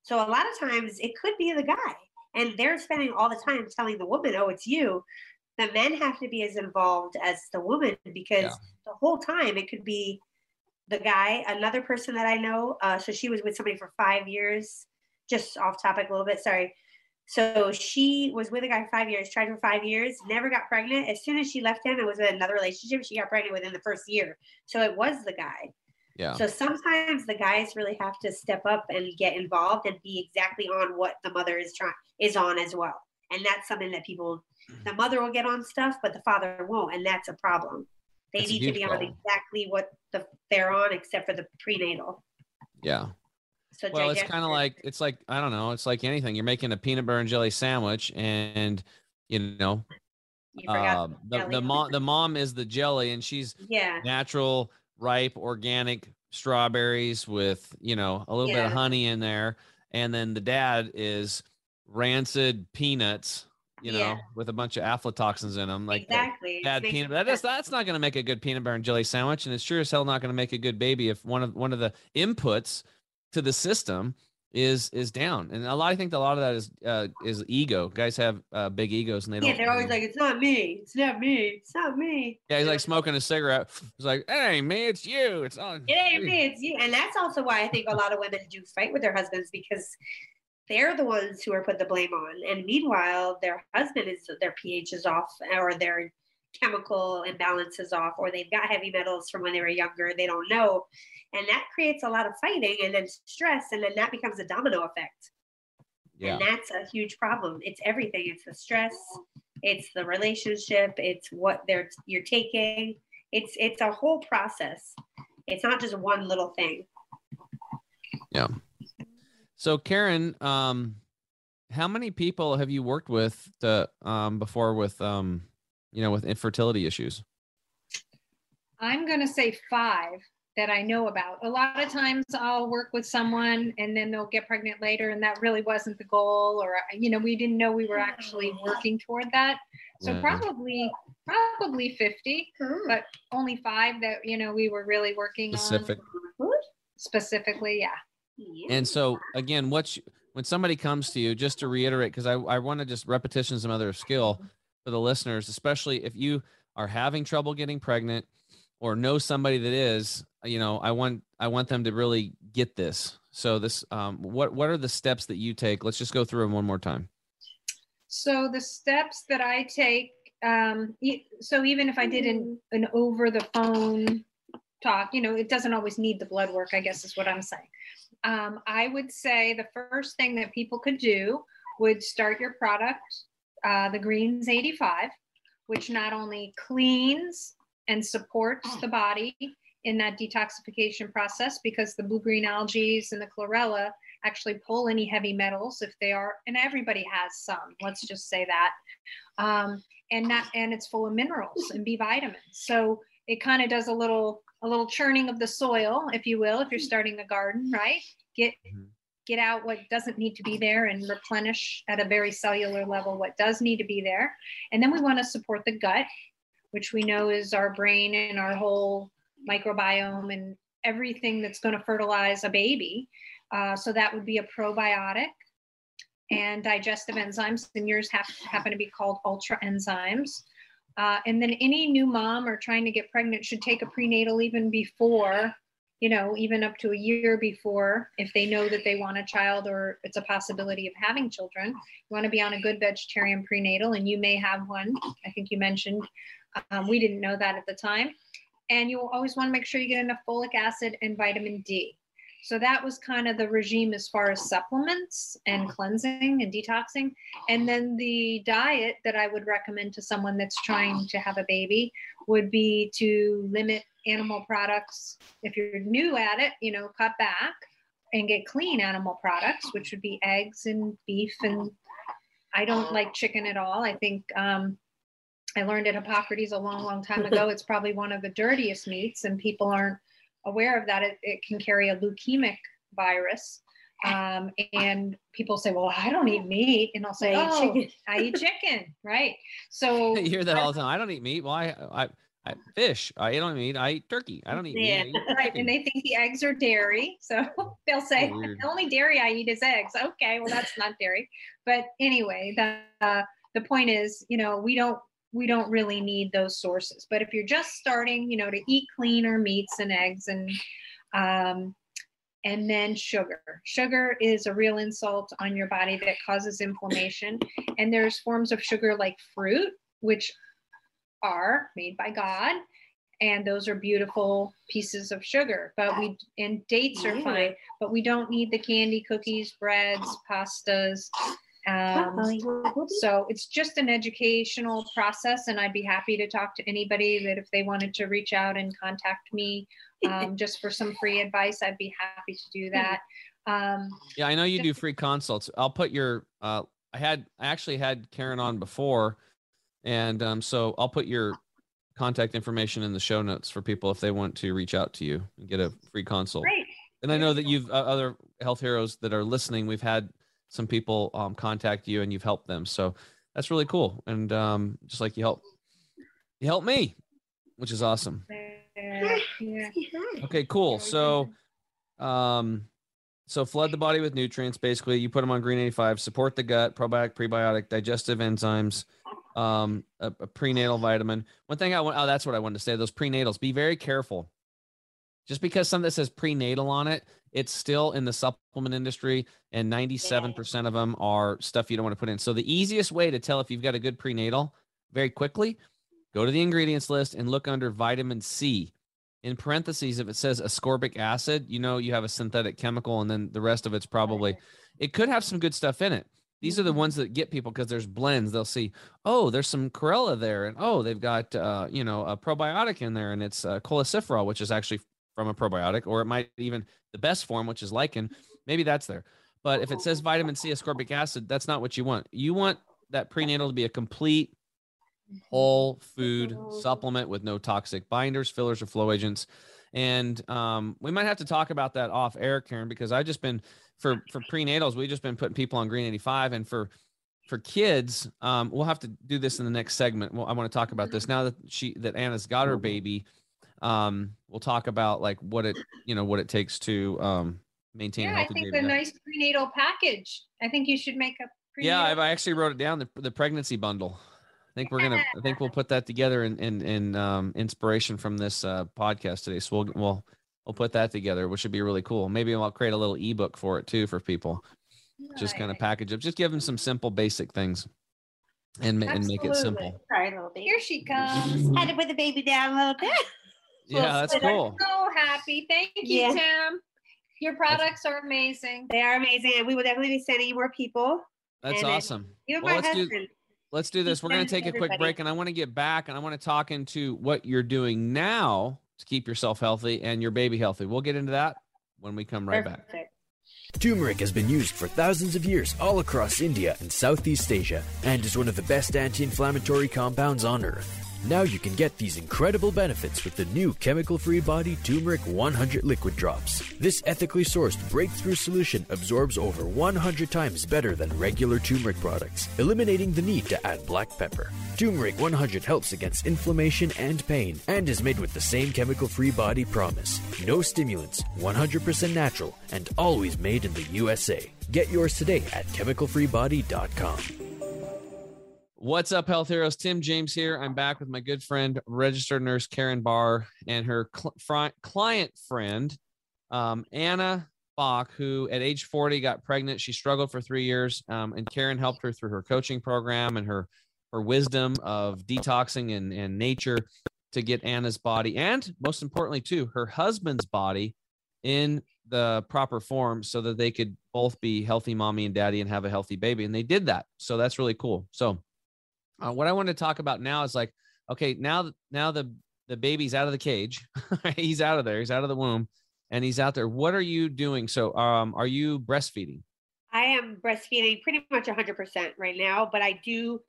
Speaker 3: So a lot of times it could be the guy, and they're spending all the time telling the woman, "Oh, it's you." The men have to be as involved as the woman because
Speaker 1: Yeah.
Speaker 3: the whole time it could be the guy. Another person that I know, uh, so she was with somebody for five years. Just off topic a little bit, sorry. So she was with a guy for five years, tried for five years, never got pregnant. As soon as she left him and was in another relationship, she got pregnant within the first year. So it was the guy.
Speaker 1: yeah.
Speaker 3: So sometimes the guys really have to step up and get involved and be exactly on what the mother is trying is on as well. And that's something that people the mother will get on stuff, but the father won't, and that's a problem. They
Speaker 1: That's
Speaker 3: need to be on exactly what the they're on, except for the prenatal.
Speaker 1: yeah.
Speaker 3: So
Speaker 1: Well, it's kind of like it's like I don't know. It's like anything. You're making a peanut butter and jelly sandwich, and you know,
Speaker 3: you
Speaker 1: um, the the mom the mom is the jelly, and she's
Speaker 3: yeah,
Speaker 1: natural, ripe, organic strawberries with, you know, a little bit of honey in there. And then the dad is rancid peanuts, you know,
Speaker 3: Yeah.
Speaker 1: with a bunch of aflatoxins in them. Like
Speaker 3: exactly.
Speaker 1: bad
Speaker 3: Makes
Speaker 1: peanut. That is, that's not going to make a good peanut butter and jelly sandwich. And it's sure as hell not going to make a good baby if one of one of the inputs to the system is is down. And a lot I think a lot of that is uh is ego. Guys have uh big egos and they
Speaker 3: Yeah,
Speaker 1: don't
Speaker 3: they're always like, "It's not me. It's not me. It's not me."
Speaker 1: Yeah, he's like smoking a cigarette. He's like, Hey me, it's you. It's on
Speaker 3: It ain't me, it's you. And that's also why I think a lot of women do fight with their husbands because they're the ones who are put the blame on. And meanwhile, their husband is their pH is off or their chemical imbalance is off or they've got heavy metals from when they were younger. They don't know. And that creates a lot of fighting and then stress. And then that becomes a domino effect.
Speaker 1: Yeah.
Speaker 3: And that's a huge problem. It's everything. It's the stress, it's the relationship, it's what they're you're taking. It's it's a whole process. It's not just one little thing.
Speaker 1: So Karen, um, how many people have you worked with to, um, before with um, you know, with infertility issues?
Speaker 2: I'm going to say five that I know about. A lot of times I'll work with someone and then they'll get pregnant later, and that really wasn't the goal, or, you know, we didn't know we were actually working toward that. So
Speaker 1: Yeah.
Speaker 2: probably, probably 50, but only five that, you know, we were really working
Speaker 1: Specific.
Speaker 2: on specifically. Yeah.
Speaker 1: And so again, what's when somebody comes to you, just to reiterate, because I, I want to just repetition is a mother of skill for the listeners, especially if you are having trouble getting pregnant or know somebody that is, you know, I want I want them to really get this. So this um what what are the steps that you take? Let's just go through them one more time.
Speaker 2: So the steps that I take um, so even if I did an, an over the phone talk, you know, it doesn't always need the blood work, I guess is what I'm saying. Um, I would say the first thing that people could do would start your product, uh, the Greens 85, which not only cleans and supports the body in that detoxification process because the blue green algae and the chlorella actually pull any heavy metals if they are, and everybody has some, let's just say that. Um, and not, and it's full of minerals and B vitamins. So it kind of does a little, a little churning of the soil, if you will, if you're starting a garden, right? Get,
Speaker 1: Mhm.
Speaker 2: get out what doesn't need to be there and replenish at a very cellular level what does need to be there. And then we want to support the gut, which we know is our brain and our whole microbiome and everything that's going to fertilize a baby. Uh, so that would be a probiotic and digestive enzymes. And yours have, happen to be called ultra enzymes. Uh, and then any new mom or trying to get pregnant should take a prenatal even before, you know, even up to a year before, if they know that they want a child or it's a possibility of having children. You want to be on a good vegetarian prenatal, and you may have one. I think you mentioned um, we didn't know that at the time. And you always want to make sure you get enough folic acid and vitamin D. So that was kind of the regime as far as supplements and cleansing and detoxing. And then the diet that I would recommend to someone that's trying to have a baby would be to limit animal products. If you're new at it, you know, cut back and get clean animal products, which would be eggs and beef. And I don't like chicken at all. I think um, I learned at Hippocrates a long, long time ago. It's probably one of the dirtiest meats, and people aren't aware of that. It, it can carry a leukemic virus. Um, and people say, Well, I don't eat meat. And I'll say,
Speaker 3: I eat
Speaker 2: Oh,
Speaker 3: chicken."
Speaker 2: I eat chicken. Right. So
Speaker 1: you hear that all the time. I don't eat meat. Well, I, I, I fish. I don't eat. I eat turkey. I don't eat
Speaker 3: Yeah.
Speaker 1: meat. Eat
Speaker 2: right and they think the eggs are dairy so they'll say
Speaker 1: weird.
Speaker 2: the only dairy i eat is eggs okay well that's not dairy but anyway the uh, the point is you know we don't we don't really need those sources. But if you're just starting you know to eat cleaner meats and eggs and um and then sugar. Sugar is a real insult on your body that causes inflammation. And there's forms of sugar like fruit which are made by god and those are beautiful pieces of sugar. But we and dates are fine but we don't need the candy cookies breads pastas um, so it's just an educational process and i'd be happy to talk to anybody that if they wanted to reach out and contact me um, just for some free advice i'd be happy to do that um,
Speaker 1: Yeah, I know you do free consults. I'll put your uh I had I actually had Karen on before and um so I'll put your contact information in the show notes for people if they want to reach out to you and get a free consult.
Speaker 2: great
Speaker 1: And I know that you've uh, other health heroes that are listening. We've had some people um contact you and you've helped them. So that's really cool. And um just like you help you help me, which is awesome. Okay, cool. So, um, so flood the body with nutrients. Basically, you put them on Green 85. Support the gut, probiotic, prebiotic, digestive enzymes, um, a, a prenatal vitamin. One thing I want. Oh, that's what I wanted to say. Those prenatals. Be very careful. Just because something that says prenatal on it, it's still in the supplement industry, and 97% of them are stuff you don't want to put in. So the easiest way to tell if you've got a good prenatal, very quickly, go to the ingredients list and look under vitamin C. In parentheses if it says ascorbic acid you know you have a synthetic chemical and then the rest of it's probably it could have some good stuff in it. These are the ones that get people because there's blends. They'll see oh there's some chlorella there and oh they've got uh, you know a probiotic in there and it's uh, cholecalciferol which is actually from a probiotic or it might even the best form which is lichen maybe that's there but if it says vitamin c ascorbic acid that's not what you want you want that prenatal to be a complete whole food supplement with no toxic binders, fillers, or flow agents. And um, we might have to talk about that off air, Karen, because I've just been for for prenatals, we've just been putting people on Green 85, and for for kids, um, we'll have to do this in the next segment. Well, I want to talk about this now that she that Anna's got her baby. Um, we'll talk about like what it you know what it takes to um, maintain a
Speaker 2: yeah i think
Speaker 1: baby.
Speaker 2: the nice prenatal package i think you should make a
Speaker 1: Yeah,
Speaker 2: prenatal
Speaker 1: I've, I actually wrote it down the the pregnancy bundle. I think we're gonna. I think we'll put that together in in, in um, inspiration from this uh, podcast today. So we'll we'll we'll put that together, which would be really cool. Maybe I'll create a little ebook for it too for people. Just kind of package up. Just give them some simple, basic things. and, ma- and make it simple.
Speaker 3: Sorry, little baby.
Speaker 2: Here she comes.
Speaker 3: Had to put the baby down a little bit.
Speaker 1: Yeah, that's
Speaker 2: But I'm
Speaker 1: cool.
Speaker 2: So happy. Thank you,
Speaker 3: Yeah.
Speaker 2: Tim. Your products are amazing.
Speaker 3: They are amazing, and we will definitely be sending you more people.
Speaker 1: That's
Speaker 3: And then-
Speaker 1: awesome.
Speaker 3: Even
Speaker 1: Well,
Speaker 3: my
Speaker 1: let's do- Let's do this. We're going to take a quick break and I want to get back and I want to talk into what you're doing now to keep yourself healthy and your baby healthy. We'll get into that when we come right back.
Speaker 5: Turmeric has been used for thousands of years all across India and Southeast Asia and is one of the best anti inflammatory compounds on earth. Now you can get these incredible benefits with the new chemical free body Turmeric 100 liquid drops. This ethically sourced breakthrough solution absorbs over 100 times better than regular turmeric products, eliminating the need to add black pepper. Turmeric 100 helps against inflammation and pain and is made with the same chemical free body promise. No stimulants, 100% natural, and always made in the USA. Get yours today at chemicalfreebody.com.
Speaker 1: What's up, health heroes? Tim James here. I'm back with my good friend, registered nurse Karen Barr, and her cl- fri- client friend, um, Anna Bach, who at age 40 got pregnant. She struggled for three years, um, and Karen helped her through her coaching program and her her wisdom of detoxing and, and nature to get Anna's body and most importantly too her husband's body in the proper form so that they could both be healthy mommy and daddy and have a healthy baby and they did that so that's really cool so uh, what i want to talk about now is like okay now now the the baby's out of the cage he's out of there. He's out of the womb and he's out there. What are you doing? So um are you breastfeeding?
Speaker 3: I am breastfeeding pretty much 100% right now, but I do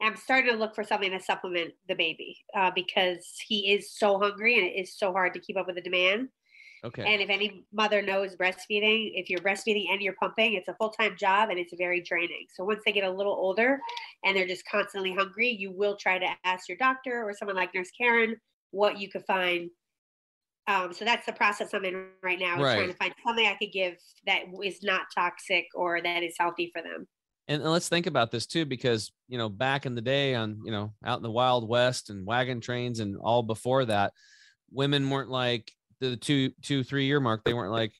Speaker 3: am starting to look for something to supplement the baby uh, because he is so hungry and it is so hard to keep up with the demand.
Speaker 1: Okay
Speaker 3: And if any mother knows breastfeeding, if you're breastfeeding and you're pumping, it's a full time job and it's very draining. So once they get a little older and they're just constantly hungry, you will try to ask your doctor or someone like Nurse Karen what you could find. Um, so that's the process I'm in right now,
Speaker 1: Right.
Speaker 3: trying to find something I could give that is not toxic or that is healthy for them.
Speaker 1: and, and let's think about this too because you know back in the day on you know out in the wild west and wagon trains and all before that women weren't like the two two three year mark they weren't like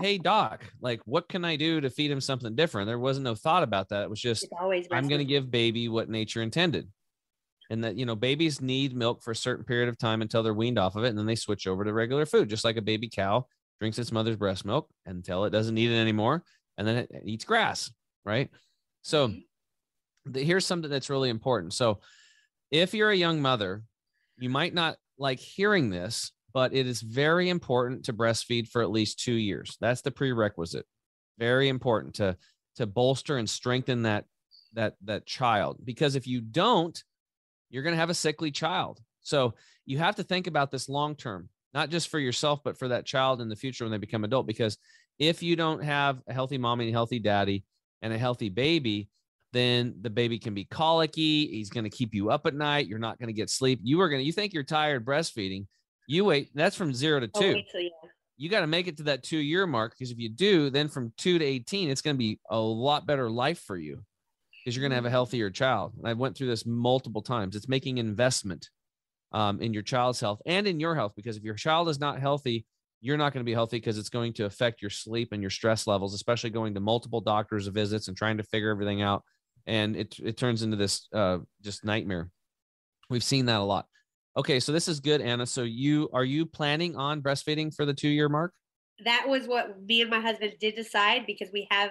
Speaker 1: hey doc like what can i do to feed him something different? There wasn't no thought about that. It was just
Speaker 3: always
Speaker 1: i'm going to give baby what nature intended. And that you know babies need milk for a certain period of time until they're weaned off of it and then they switch over to regular food just like a baby cow drinks its mother's breast milk until it doesn't need it anymore and then it eats grass right? So mm-hmm. the, here's something that's really important. So if you're a young mother you might not like hearing this but it is very important to breastfeed for at least two years. That's the prerequisite. Very important to to bolster and strengthen that that that child because if you don't you're going to have a sickly child. So you have to think about this long term not just for yourself but for that child in the future when they become adult because if you don't have a healthy mommy and a healthy daddy and a healthy baby then the baby can be colicky he's going to keep you up at night you're not going to get sleep. You are going to you think you're tired breastfeeding you wait that's from 0 to 2
Speaker 3: Oh, till you-
Speaker 1: you got to make it to that two year mark because if you do, then from two to 18, it's going to be a lot better life for you because you're going to have a healthier child. And I went through this multiple times. It's making investment um, in your child's health and in your health because if your child is not healthy, you're not going to be healthy because it's going to affect your sleep and your stress levels, especially going to multiple doctors' visits and trying to figure everything out. And it, it turns into this uh, just nightmare. We've seen that a lot. Okay, so this is good, Anna. So you are you planning on breastfeeding for the two year mark?
Speaker 3: that was what me and my husband did decide because we have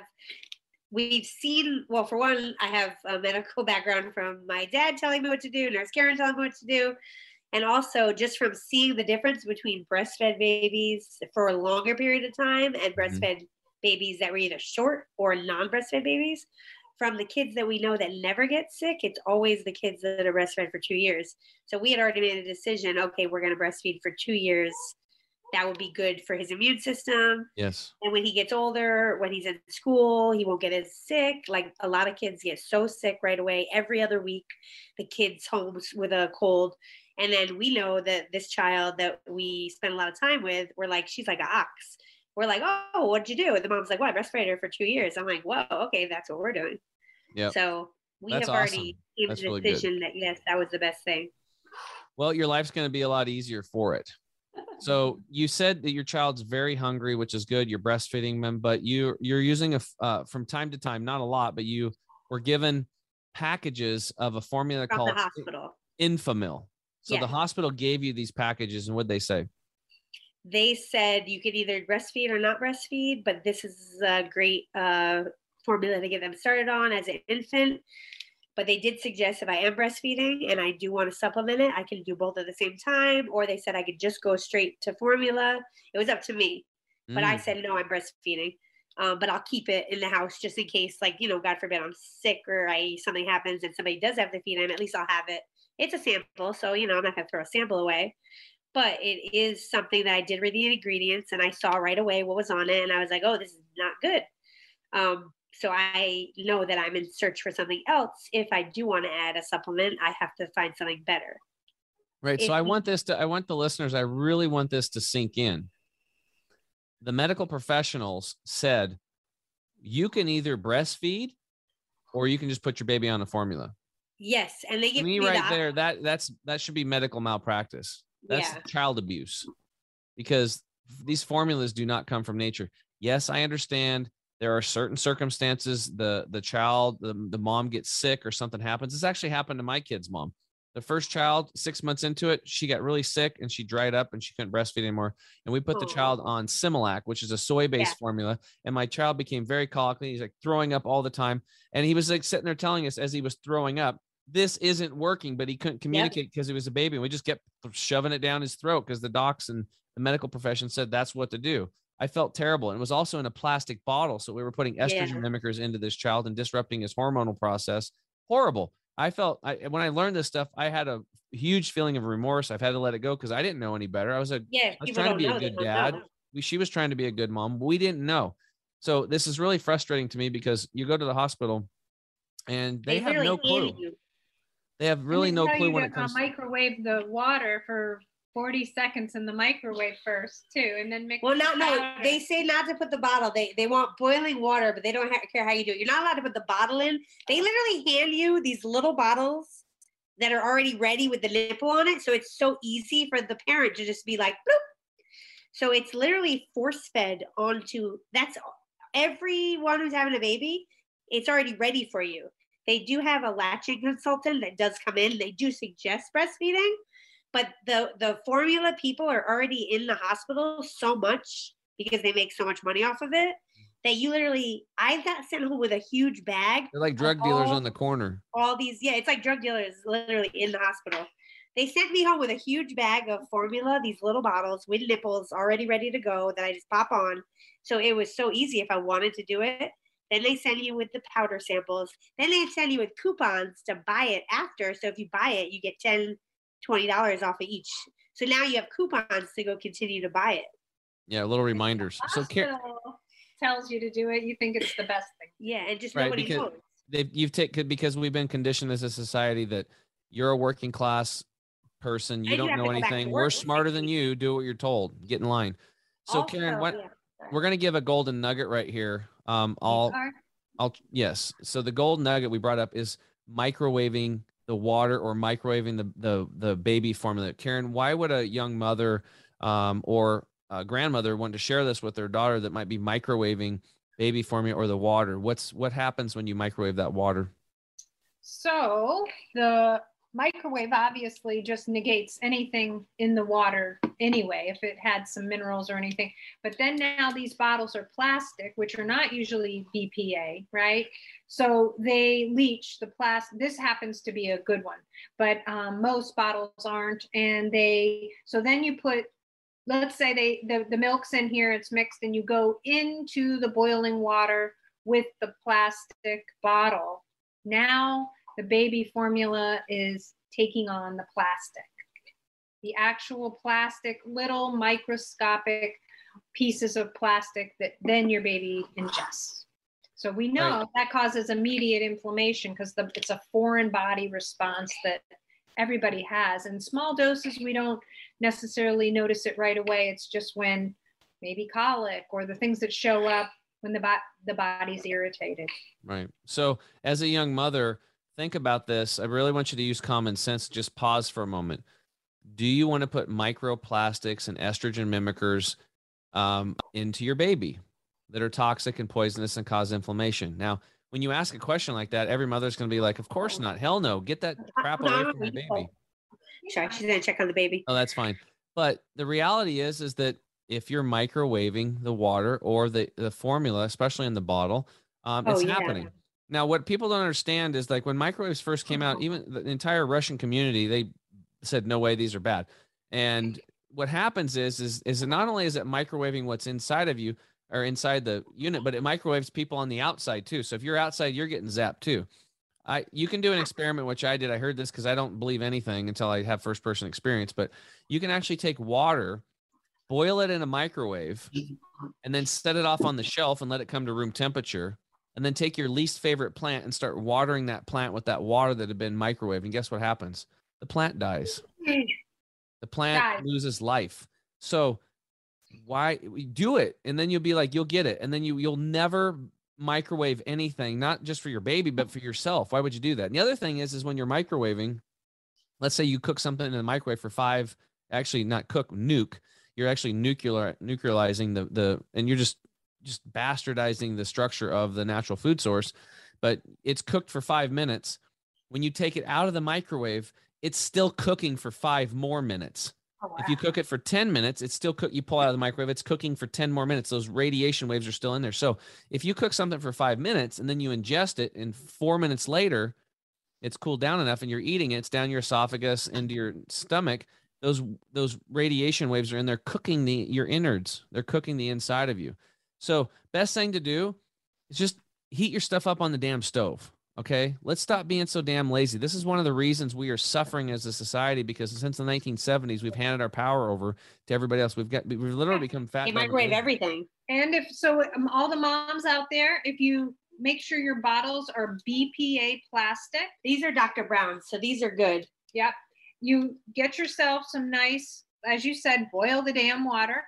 Speaker 3: we've seen well for one i have a medical background from my dad telling me what to do nurse karen telling me what to do and also just from seeing the difference between breastfed babies for a longer period of time and mm-hmm. breastfed babies that were either short or non-breastfed babies from the kids that we know that never get sick it's always the kids that are breastfed for two years so we had already made a decision okay we're going to breastfeed for two years that would be good for his immune system
Speaker 1: Yes.
Speaker 3: and when he gets older, when he's in school, he won't get as sick. Like a lot of kids get so sick right away. Every other week, the kid's home with a cold. And then we know that this child that we spend a lot of time with, we're like, she's like an ox. We're like, oh, what'd you do? And the mom's like, well, I breastfed her for two years. I'm like, whoa, okay, that's what we're doing.
Speaker 1: Yeah.
Speaker 3: So we
Speaker 1: That's
Speaker 3: have
Speaker 1: awesome.
Speaker 3: already made
Speaker 1: That's
Speaker 3: the
Speaker 1: really
Speaker 3: decision that yes, that was the best thing.
Speaker 1: Well, your life's going to be a lot easier for it. So you said that your child's very hungry, which is good. You're breastfeeding them, but you you're using a uh, from time to time, not a lot, but you were given packages of a formula
Speaker 3: from
Speaker 1: called. Enfamil. So the hospital gave you these packages, and what they say?
Speaker 3: They said you could either breastfeed or not breastfeed, but this is a great uh, formula to get them started on as an infant. But they did suggest if I am breastfeeding and I do want to supplement it, I can do both at the same time. Or they said I could just go straight to formula. It was up to me. But I
Speaker 1: Mm.
Speaker 3: said, no, I'm breastfeeding. Um, but I'll keep it in the house just in case, like, you know, God forbid I'm sick or I something happens and somebody does have to feed him, at least I'll have it. It's a sample. So, you know, I'm not going to throw a sample away. But it is something that I did read the ingredients and I saw right away what was on it. And I was like, oh, this is not good. Um, so I know that I'm in search for something else. If I do want to add a supplement, I have to find something better.
Speaker 1: Right. So I want this to, I want the listeners, I really want this to sink in. The medical professionals said you can either breastfeed or you can just put your baby on a formula.
Speaker 3: Yes. And they
Speaker 1: To
Speaker 3: give
Speaker 1: me,
Speaker 3: me
Speaker 1: right
Speaker 3: the-
Speaker 1: there, that that's that should be medical malpractice. That's
Speaker 3: Yeah.
Speaker 1: child abuse because these formulas do not come from nature. Yes, I understand there are certain circumstances the the child the, the mom gets sick or something happens. This actually happened to my kid's mom. The first child, six months into it, she got really sick and she dried up and she couldn't breastfeed anymore. And we put the oh.
Speaker 3: child
Speaker 1: on Similac, which is a soy-based
Speaker 3: Yeah.
Speaker 1: formula. And my child became very colicky. He's like throwing up all the time. And he was like sitting there telling us as he was throwing up, this isn't working, but he couldn't communicate because he was a baby. And we just kept shoving it down his throat because the docs and the medical profession said that's what to do. I felt terrible. And it was also in a plastic bottle. So we were putting estrogen
Speaker 3: Yeah.
Speaker 1: mimickers into this child and disrupting his hormonal process. Horrible. I felt I when I learned this stuff, I had a huge feeling of remorse. I've had to let it go because I didn't know any better. I was a
Speaker 3: Yeah.
Speaker 1: I was trying to be a good dad. we, she was trying to be a good mom, we didn't know. So this is really frustrating to me because you go to the hospital and they, have
Speaker 3: literally
Speaker 1: no clue.
Speaker 3: you-
Speaker 1: They have really no clue
Speaker 2: you
Speaker 1: when
Speaker 2: to,
Speaker 1: it comes.
Speaker 2: Uh, microwave the water for 40 seconds in the microwave first too, and then mix.
Speaker 3: Well,
Speaker 2: the
Speaker 3: not no. They say not to put the bottle. They they want boiling water, but they don't ha- care how you do it. You're not allowed to put the bottle in. They literally hand you these little bottles that are already ready with the nipple on it, so it's so easy for the parent to just be like, bloop. So it's literally force fed onto. That's everyone who's having a baby. It's already ready for you. They do have a latching consultant that does come in. They do suggest breastfeeding, but the the formula people are already in the hospital so much because they make so much money off of it that you literally I got sent home with a huge bag
Speaker 1: They're like drug dealers
Speaker 3: all-
Speaker 1: on the corner.
Speaker 3: all these yeah it's like drug dealers literally in the hospital they sent me home with a huge bag of formula these little bottles with nipples already ready to go that i just pop on so it was so easy if i wanted to do it then they send you with the powder samples then they send you with coupons to buy it after so if you buy it you get 10 20 dollars off of each so now you have coupons to go continue to buy it
Speaker 1: Yeah, little reminders. So Karen,
Speaker 2: tells you to do it. You think it's the best thing.
Speaker 3: yeah and just
Speaker 1: Right,
Speaker 3: nobody
Speaker 1: because-
Speaker 3: knows
Speaker 1: they you've taken because we've been conditioned as a society that you're a working class person. You
Speaker 3: And
Speaker 1: don't
Speaker 3: have
Speaker 1: know
Speaker 3: to go back to
Speaker 1: anything. We're smarter than you. Do what you're told. Get in line. So Karen, what
Speaker 3: yeah,
Speaker 1: we're gonna give a golden nugget right here. Um, I'll I'll yes. So the gold nugget we brought up is microwaving the water or microwaving the the the baby formula. Karen, why would a young mother um, or a grandmother want to share this with their daughter that might be microwaving baby formula or the water? What's what happens when you microwave that water?
Speaker 2: So the microwave obviously just negates anything in the water anyway, if it had some minerals or anything. But then now these bottles are plastic, which are not usually BPA, right? So they leach the plastic. This happens to be a good one, but um, most bottles aren't. And they, so then you put, let's say they, the, the milk's in here, it's mixed, and you go into the boiling water with the plastic bottle. Now the baby formula is taking on the plastic. The actual plastic, little microscopic pieces of plastic that then your baby ingests. So we know
Speaker 1: Right.
Speaker 2: that causes immediate inflammation because it's a foreign body response that everybody has. In small doses, we don't necessarily notice it right away. It's just when maybe colic or the things that show up when the, bo- the body's irritated.
Speaker 1: Right. So, as a young mother, think about this. I really want you to use common sense. Just pause for a moment. Do you want to put microplastics and estrogen mimickers um, into your baby that are toxic and poisonous and cause inflammation? Now, when you ask a question like that, every mother's going to be like, "Of course not. Hell no. Get that crap away from
Speaker 3: the
Speaker 1: baby."
Speaker 3: Sorry, she's gonna check on the baby.
Speaker 1: Oh, that's fine. But the reality is, is that if you're microwaving the water or the the formula, especially in the bottle, um,
Speaker 3: Oh,
Speaker 1: it's
Speaker 3: yeah.
Speaker 1: happening. Now, what people don't understand is like when microwaves first came out, even the entire Russian community, they said, "No way, these are bad." And what happens is, is, is not only is it microwaving what's inside of you or inside the unit, but it microwaves people on the outside too. So if you're outside, you're getting zapped too. I you can do an experiment, which I did. I heard this because I don't believe anything until I have first person experience. But you can actually take water, boil it in a microwave, and then set it off on the shelf and let it come to room temperature. And then take your least favorite plant and start watering that plant with that water that had been microwaved. And guess what happens? The plant dies. The plant
Speaker 2: Dies.
Speaker 1: loses life. So why do it and then you'll be like you'll get it and then you you'll never microwave anything not just for your baby but for yourself why would you do that and the other thing is is when you're microwaving let's say you cook something in the microwave for five actually not cook nuke you're actually nuclear nuclearizing the the and you're just just bastardizing the structure of the natural food source but it's cooked for five minutes when you take it out of the microwave it's still cooking for five more minutes oh, if you cook it for 10 minutes, it's still cook. You pull out of the microwave, it's cooking for 10 more minutes. Those radiation waves are still in there. So if you cook something for five minutes and then you ingest it, and four minutes later, it's cooled down enough and you're eating it, it's down your esophagus into your stomach. Those those radiation waves are in there cooking the your innards. They're cooking the inside of you. So best thing to do is just heat your stuff up on the damn stove. Okay, let's stop being so damn lazy. This is one of the reasons we are suffering as a society because since the 1970s we've handed our power over to everybody else. We've got we've literally become fat.
Speaker 3: They
Speaker 1: dog
Speaker 3: microwave
Speaker 1: babies.
Speaker 3: everything.
Speaker 2: And if so, um, all the moms out there, if you make sure your bottles are BPA plastic,
Speaker 3: These are Dr. Brown's, so these are good.
Speaker 2: Yep. You get yourself some nice, as you said, boil the damn water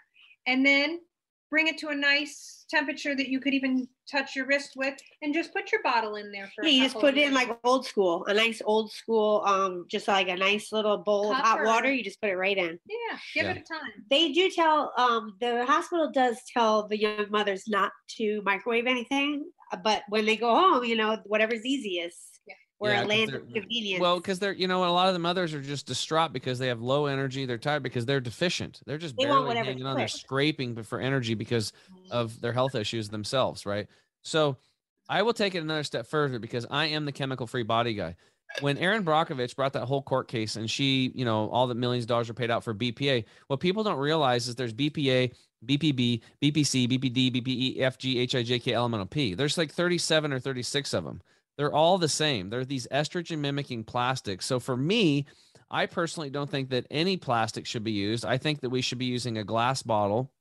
Speaker 2: and then bring it to a nice temperature that you could even touch your wrist with and just put your bottle in there for a
Speaker 3: Yeah, you just put it in like old school, a nice old school, um, just like a nice little bowl of hot
Speaker 2: Copper.
Speaker 3: water. You just put it right in.
Speaker 2: Yeah, give
Speaker 1: Yeah.
Speaker 2: it a time.
Speaker 3: They do tell, um, the hospital does tell the young mothers not to microwave anything, uh, but when they go home, you know, whatever's easiest.
Speaker 2: Yeah.
Speaker 3: We're
Speaker 1: Yeah,
Speaker 3: a land of convenience.
Speaker 1: Well, because they're you know a lot of the mothers are just distraught because they have low energy. They're tired because they're deficient. They're just
Speaker 3: They
Speaker 1: barely hanging on. They're scraping for energy because mm-hmm. of their health issues themselves, right? So I will take it another step further because I am the chemical free body guy. When Erin Brockovich brought that whole court case and she, you know, all the millions of dollars are paid out for BPA, what people don't realize is there's BPA, BPB, BPC, BPD, BPE, FG, HIJK, elemental P. There's like 37 or 36 of them. They're all the same. They're these estrogen mimicking plastics. So for me, I personally don't think that any plastic should be used. I think that we should be using a glass bottle,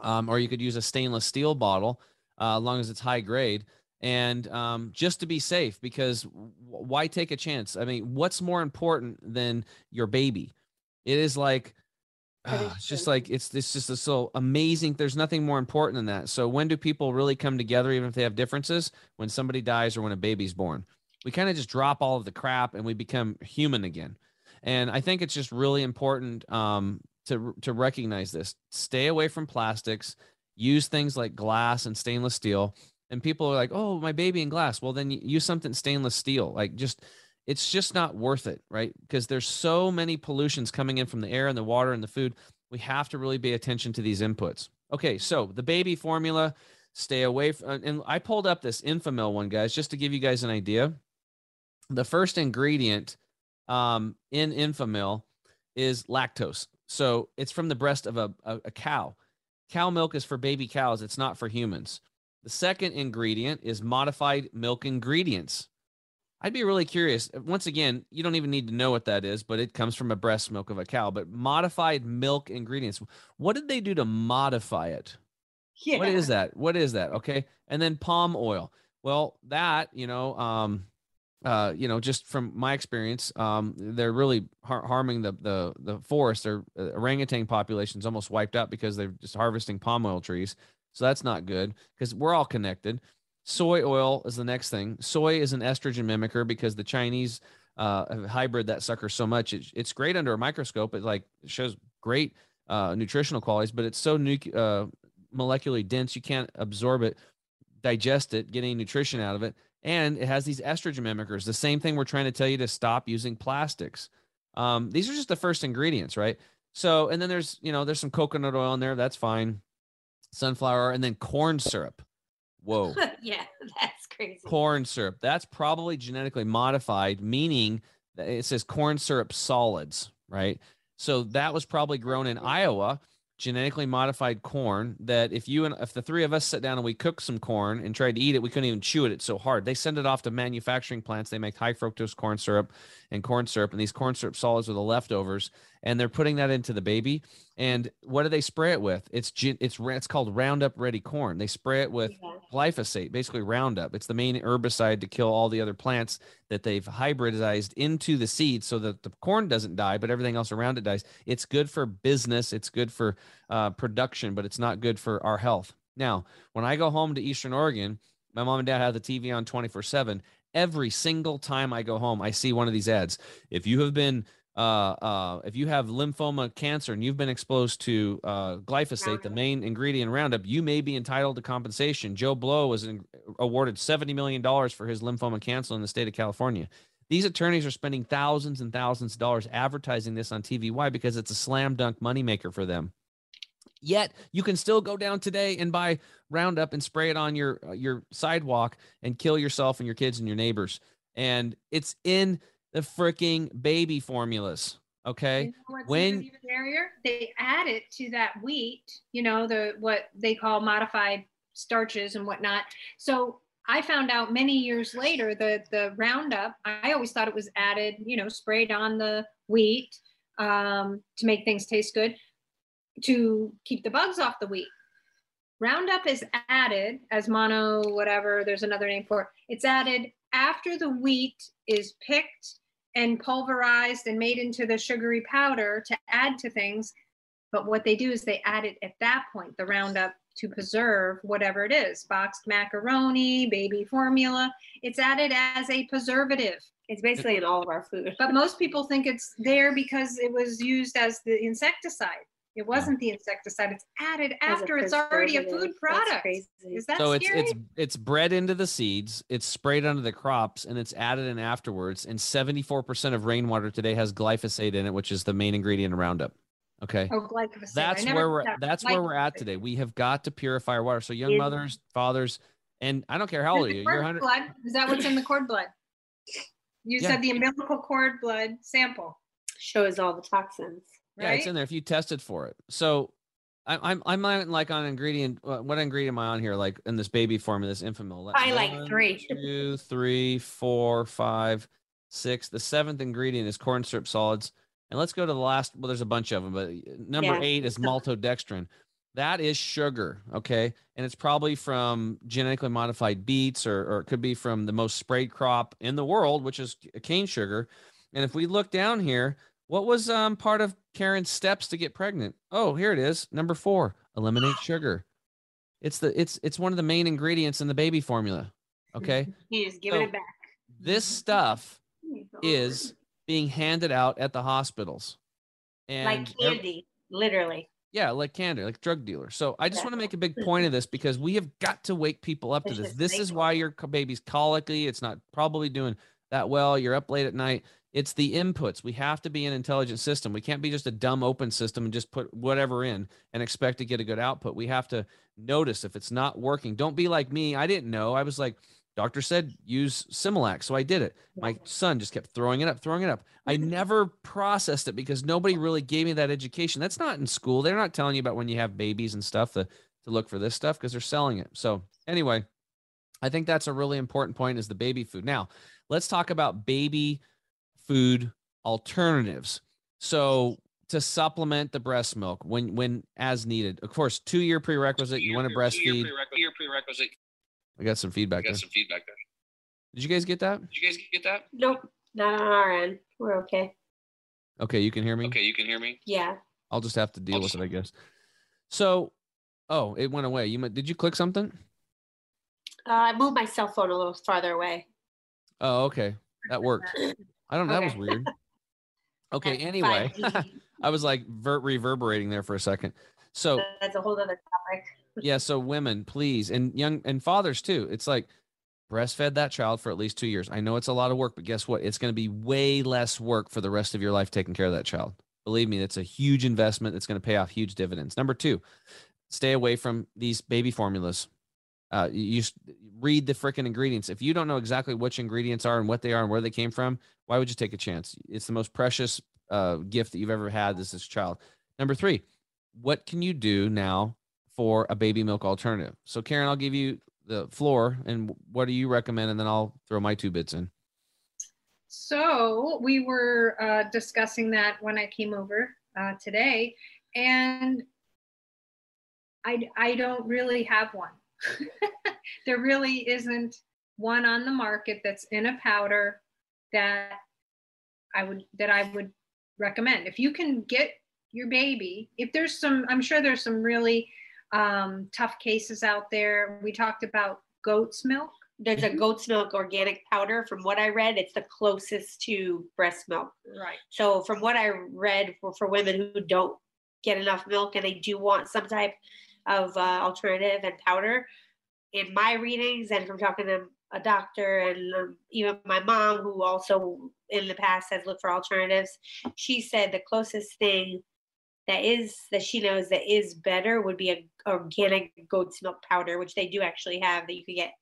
Speaker 1: um, or you could use a stainless steel bottle, uh, as long as it's high grade, and um, just to be safe. Because w- why take a chance? I mean, what's more important than your baby? It is like. Ah, it's just like it's it's just a, so amazing. There's nothing more important than that. So when do people really come together, even if they have differences? When somebody dies or when a baby's born, we kind of just drop all of the crap and we become human again. And I think it's just really important um, to to recognize this. Stay away from plastics. Use things like glass and stainless steel. And people are like, "Oh, my baby in glass." Well, then use something stainless steel. Like just, it's just not worth it, right? Because there's so many pollutions coming in from the air and the water and the food. We have to really pay attention to these inputs. Okay, so the baby formula, stay away from. And I pulled up this Enfamil one, guys, just to give you guys an idea. The first ingredient um, in Enfamil is lactose. So it's from the breast of a, a, a cow. Cow milk is for baby cows, it's not for humans. The second ingredient is modified milk ingredients. I'd be really curious. Once again, you don't even need to know what that is, but it comes from a breast milk of a cow. But modified milk ingredients. What did they do to modify it?
Speaker 3: yeah.
Speaker 1: What is that? What is that? Okay. And then palm oil. Well, that, you know, um, uh, you know, just from my experience, um, they're really har- harming the the the forest. Their uh, orangutan population's almost wiped out because they're just harvesting palm oil trees. So that's not good because we're all connected. Soy oil is the next thing. Soy is an estrogen mimicker because the Chinese uh, hybrid that sucker so much. It, it's great under a microscope. It like shows great uh, nutritional qualities, but it's so nuc- uh, molecularly dense you can't absorb it digest it, get any nutrition out of it. And it has these estrogen mimickers. The same thing we're trying to tell you to stop using plastics. Um, these are just the first ingredients, right? So, and then there's, you know, there's some coconut oil in there. That's fine. Sunflower and then corn syrup. Whoa.
Speaker 3: yeah, that's crazy.
Speaker 1: corn syrup. That's probably genetically modified, meaning that it says corn syrup solids, right? So that was probably grown in Iowa, genetically modified corn. That if you and if the three of us sat down and we cooked some corn and tried to eat it, we couldn't even chew it. It's so hard. They send it off to manufacturing plants. They make high fructose corn syrup and corn syrup, and these corn syrup solids are the leftovers, and they're putting that into the baby. And what do they spray it with? It's it's it's called Roundup Ready corn. They spray it with
Speaker 3: Yeah.
Speaker 1: Glyphosate, basically Roundup. It's the main herbicide to kill all the other plants that they've hybridized into the seed so that the corn doesn't die, but everything else around it dies. It's good for business, it's good for uh, production, but it's not good for our health. Now, when I go home to Eastern Oregon, my mom and dad have the TV on 24 7. Every single time I go home, I see one of these ads. If you have been uh, uh, if you have lymphoma cancer and you've been exposed to uh, glyphosate, the main ingredient in Roundup, you may be entitled to compensation. Joe Blow was in, awarded $70 million for his lymphoma cancer in the state of California. These attorneys are spending thousands and thousands of dollars advertising this on TV. Why? Because it's a slam dunk moneymaker for them. Yet you can still go down today and buy Roundup and spray it on your uh, your sidewalk and kill yourself and your kids and your neighbors. And it's in the freaking baby formulas. Okay.
Speaker 2: You know
Speaker 1: When-
Speaker 2: even scarier? They add it to that wheat, you know, the what they call modified starches and whatnot. So I found out many years later the the Roundup. I always thought it was added, you know, sprayed on the wheat um, to make things taste good, to keep the bugs off the wheat. Roundup is added as mono, whatever. There's another name for it. It's added after the wheat is picked and pulverized and made into the sugary powder to add to things. But what they do is they add it at that point, the Roundup, to preserve whatever it is boxed macaroni, baby formula. It's added as a preservative.
Speaker 3: It's basically in all of our food.
Speaker 2: But most people think it's there because it was used as the insecticide. It wasn't the insecticide, it's added after it's already a food
Speaker 3: preservative. That's
Speaker 2: product.
Speaker 3: crazy.
Speaker 2: Is that
Speaker 1: so it's
Speaker 2: scary?
Speaker 1: it's it's bred into the seeds, it's sprayed onto the crops, and it's added in afterwards. And 74% of rainwater today has glyphosate in it, which is the main ingredient in Roundup. Okay.
Speaker 2: oh, glyphosate.
Speaker 1: That's where we're
Speaker 2: that was
Speaker 1: that's where we're at today. We have got to purify our water. So young
Speaker 3: Is-
Speaker 1: mothers, fathers, and I don't care how old are you. You're
Speaker 2: cord
Speaker 1: 100
Speaker 2: blood. Is that what's in the cord blood? You
Speaker 1: Yeah.
Speaker 2: said the umbilical cord blood sample,
Speaker 3: Shows all the toxins.
Speaker 2: Right?
Speaker 1: Yeah, it's in there if you tested for it. So I, I'm I'm like on ingredient. uh, What ingredient am I on here? Like in this baby formula, this Enfamil.
Speaker 3: I like three.
Speaker 1: two, three, four, five, six. The seventh ingredient is corn syrup solids. And let's go to the last. Well, there's a bunch of them, but number
Speaker 3: Yeah.
Speaker 1: eight is maltodextrin. That is sugar, okay, and it's probably from genetically modified beets, or or it could be from the most sprayed crop in the world, which is cane sugar. And if we look down here, what was um part of Karen's steps to get pregnant? Oh, here it is. Number four, eliminate sugar. It's the it's it's one of the main ingredients in the baby formula. Okay.
Speaker 3: Just giving
Speaker 1: So-
Speaker 3: it back.
Speaker 1: This stuff is being handed out at the hospitals. And
Speaker 3: like candy, literally.
Speaker 1: yeah, like candy, like drug dealers. So I just
Speaker 3: Yeah.
Speaker 1: want to make a big point of this because we have got to wake people up to this. This is why your baby's colicky. It's not probably doing that well. You're up late at night. It's the inputs. We have to be an intelligent system. We can't be just a dumb open system and just put whatever in and expect to get a good output. We have to notice if it's not working. Don't be like me. I didn't know. I was like, doctor said use Similac. So I did it. My son just kept throwing it up, throwing it up. I never processed it because nobody really gave me that education. That's not in school. They're not telling you about when you have babies and stuff to, to look for this stuff because they're selling it. So anyway, I think that's a really important point is the baby food. Now, let's talk about baby food alternatives. So to supplement the breast milk when when as needed. Of course, two year prerequisite. You want to breastfeed.
Speaker 4: Your prerequisite.
Speaker 1: I got some feedback I
Speaker 4: Got some feedback there.
Speaker 1: Did you guys get that?
Speaker 4: Did you guys get that?
Speaker 3: Nope, not on our end. We're okay.
Speaker 1: Okay, you can hear me.
Speaker 4: Okay, you can hear me.
Speaker 3: Yeah.
Speaker 1: I'll just have to deal
Speaker 4: I'll
Speaker 1: with
Speaker 4: just-
Speaker 1: it, I guess. So, oh, it went away. You might- did you click something?
Speaker 3: Uh, I moved my cell phone a little farther away.
Speaker 1: Oh, okay, that worked. I don't. know. That was weird. Okay.
Speaker 3: That's
Speaker 1: Anyway,
Speaker 3: 5G.
Speaker 1: I was like ver- reverberating there for a second. So
Speaker 3: That's a whole other topic.
Speaker 1: yeah. So women, please, and young and fathers too. It's like breastfed that child for at least two years. I know it's a lot of work, but guess what? It's going to be way less work for the rest of your life taking care of that child. Believe me, it's a huge investment that's going to pay off huge dividends. Number two, stay away from these baby formulas. Uh, you read the freaking ingredients. If you don't know exactly which ingredients are and what they are and where they came from, why would you take a chance? It's the most precious uh, gift that you've ever had as this child. Number three, what can you do now for a baby milk alternative? So, Karen, I'll give you the floor, and what do you recommend? And then I'll throw my two bits in.
Speaker 2: So we were uh, discussing that when I came over uh, today, and I I don't really have one. there really isn't one on the market that's in a powder that I would that I would recommend. If you can get your baby, if there's some, I'm sure there's some really um, tough cases out there. We talked about goat's milk.
Speaker 3: There's a
Speaker 2: Mm-hmm.
Speaker 3: goat's milk organic powder. From what I read, it's the closest to breast milk.
Speaker 2: Right.
Speaker 3: So, from what I read for, for women who don't get enough milk and they do want some type of uh, alternative and powder, in my readings and from talking to a doctor and um, even my mom, who also in the past has looked for alternatives, she said the closest thing that is that she knows that is better would be a organic goat's milk powder, which they do actually have that you could get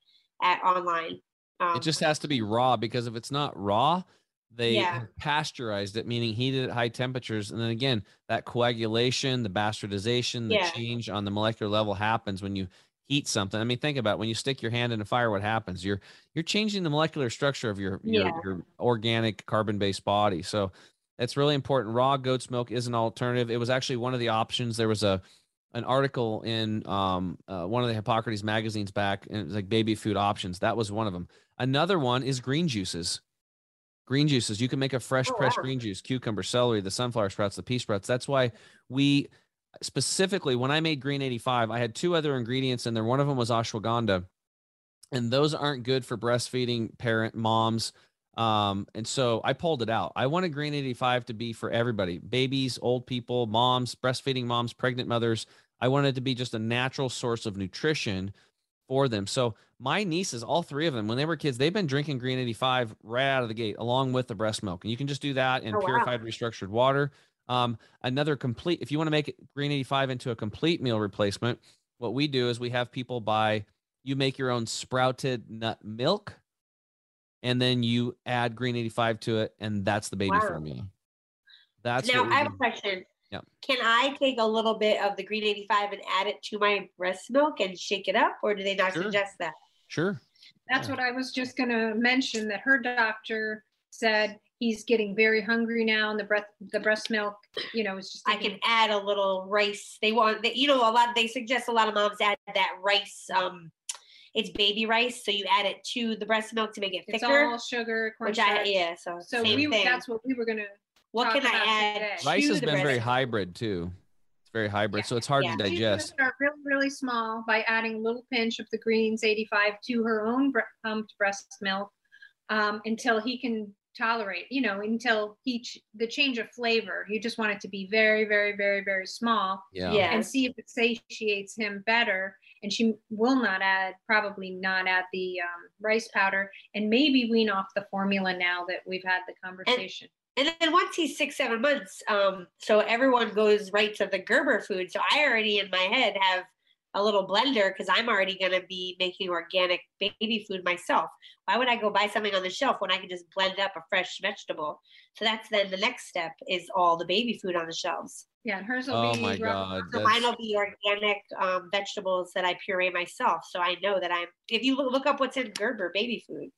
Speaker 3: at online. Um,
Speaker 1: it just has to be raw because if it's not raw, they
Speaker 3: Yeah.
Speaker 1: pasteurized it, meaning heated at high temperatures. And then again, that coagulation, the bastardization, the
Speaker 3: Yeah.
Speaker 1: change on the molecular level happens when you heat something. I mean, think about it. when you stick your hand in a fire, what happens? You're you're changing the molecular structure of your your,
Speaker 3: Yeah.
Speaker 1: your organic carbon-based body. So that's really important. Raw goat's milk is an alternative. It was actually one of the options. There was a an article in um, uh, one of the Hippocrates magazines back, and it was like baby food options. That was one of them. Another one is green juices. Green juices. You can make a fresh
Speaker 3: Oh,
Speaker 1: pressed
Speaker 3: wow.
Speaker 1: green juice, cucumber, celery, the sunflower sprouts, the pea sprouts. That's why we specifically when I made Green 85, I had two other ingredients in there. One of them was ashwagandha, and those aren't good for breastfeeding parent moms. Um, and so I pulled it out. I wanted Green 85 to be for everybody babies, old people, moms, breastfeeding moms, pregnant mothers. I wanted it to be just a natural source of nutrition for them. So my nieces, all three of them, when they were kids, they've been drinking Green 85 right out of the gate, along with the breast milk. And you can just do that in
Speaker 3: Oh, wow.
Speaker 1: purified, restructured water. Um, another complete, if you want to make it Green 85 into a complete meal replacement, what we do is we have people buy, you make your own sprouted nut milk, and then you add Green 85 to it, and that's the baby
Speaker 3: Wow.
Speaker 1: formula. That's
Speaker 3: now
Speaker 1: what we
Speaker 3: I have
Speaker 1: do.
Speaker 3: a question.
Speaker 1: Yep.
Speaker 3: Can I take a little bit of the green 85 and add it to my breast milk and shake it up, or do they not
Speaker 1: Sure.
Speaker 3: suggest that?
Speaker 1: Sure.
Speaker 2: That's
Speaker 1: Yeah.
Speaker 2: what I was just going to mention that her doctor said he's getting very hungry now and the breast the breast milk, you know, is just
Speaker 3: I can add a little rice. They want, they, you know, a lot. They suggest a lot of moms add that rice. Um, it's baby rice, so you add it to the breast milk to make it thicker it's
Speaker 2: all sugar,
Speaker 3: which I yeah. So
Speaker 2: So
Speaker 3: same
Speaker 2: we
Speaker 3: thing.
Speaker 2: that's what we were going to
Speaker 3: what
Speaker 2: talk
Speaker 3: can I add?
Speaker 2: today.
Speaker 1: Rice has been very
Speaker 3: milk?
Speaker 1: hybrid too. It's very hybrid, so it's hard
Speaker 3: yeah.
Speaker 1: to digest.
Speaker 2: start really, really small by adding a little pinch of the greens 85 to her own bre- pumped breast milk um, until he can tolerate, you know, until he ch- the change of flavor. You just want it to be very, very, very, very small
Speaker 1: Yeah.
Speaker 3: Yeah.
Speaker 2: and see if it satiates him better. And she will not add, probably not add the um, rice powder, and maybe wean off the formula now that we've had the conversation.
Speaker 3: And then once he's six, seven months, um, so everyone goes right to the Gerber food. So I already in my head have a little blender because I'm already going to be making organic baby food myself. Why would I go buy something on the shelf when I can just blend up a fresh vegetable? So that's then the next step is all the baby food on the shelves.
Speaker 2: yeah, and hers will
Speaker 1: Oh
Speaker 2: be
Speaker 1: my god.
Speaker 3: So mine will be organic um, vegetables that I puree myself. So I know that I'm. If you look, look up what's in Gerber baby food,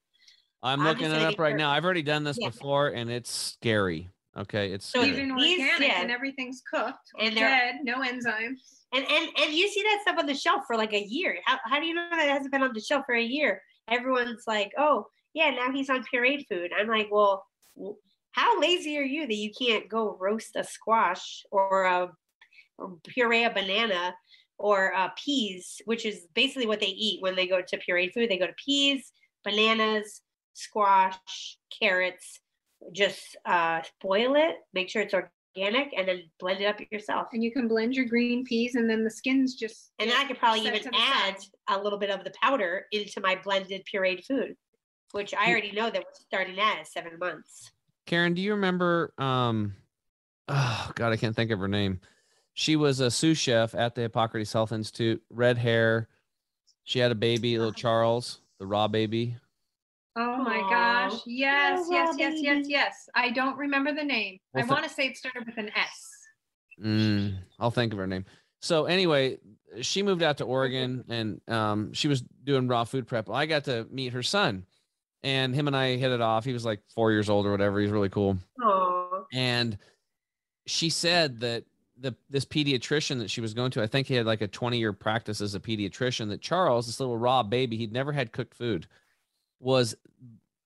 Speaker 1: I'm
Speaker 3: I'm
Speaker 1: looking it up right
Speaker 3: cur-
Speaker 1: now. I've already done this
Speaker 3: Yeah.
Speaker 1: before and it's scary. Okay. It's
Speaker 3: So
Speaker 1: scary.
Speaker 2: even
Speaker 3: These-
Speaker 2: organic
Speaker 3: yeah.
Speaker 2: and everything's cooked
Speaker 3: And
Speaker 2: dead, no enzymes.
Speaker 3: and and and you see that stuff on the shelf for like a year. How how do you know that it hasn't been on the shelf for a year? Everyone's like, oh yeah, now he's on pureed food. I'm like, well, how lazy are you that you can't go roast a squash or a or puree a banana or uh, peas, which is basically what they eat when they go to pureed food. They go to peas, bananas, squash, carrots. Just uh, boil it. Make sure it's organic and then blend it up yourself.
Speaker 2: And you can blend your green peas, and then the skins just.
Speaker 3: And then I could probably even add
Speaker 2: side.
Speaker 3: a little bit of the powder into my blended pureed food, which I already know that we're starting at seven months.
Speaker 1: Karen, do you remember? Um, oh God, I can't think of her name. She was a sous chef at the Hippocrates Health Institute. Red hair. She had a baby, little Charles, the raw baby.
Speaker 2: Oh my
Speaker 3: Aw.
Speaker 2: gosh! Yes,
Speaker 3: Little
Speaker 2: yes, yes, yes, yes. I don't remember the name.
Speaker 1: Well,
Speaker 2: I
Speaker 1: th-
Speaker 2: want to say it started with an S.
Speaker 1: Mm, I'll think of her name. So anyway, she moved out to Oregon and um, she was doing raw food prep. I got to meet her son, and him and I hit it off. He was like four years old or whatever. He's really cool.
Speaker 3: Oh,
Speaker 1: and she said that the this pediatrician that she was going to, I think he had like a 20 year practice as a pediatrician. That Charles, this little raw baby, he'd never had cooked food, was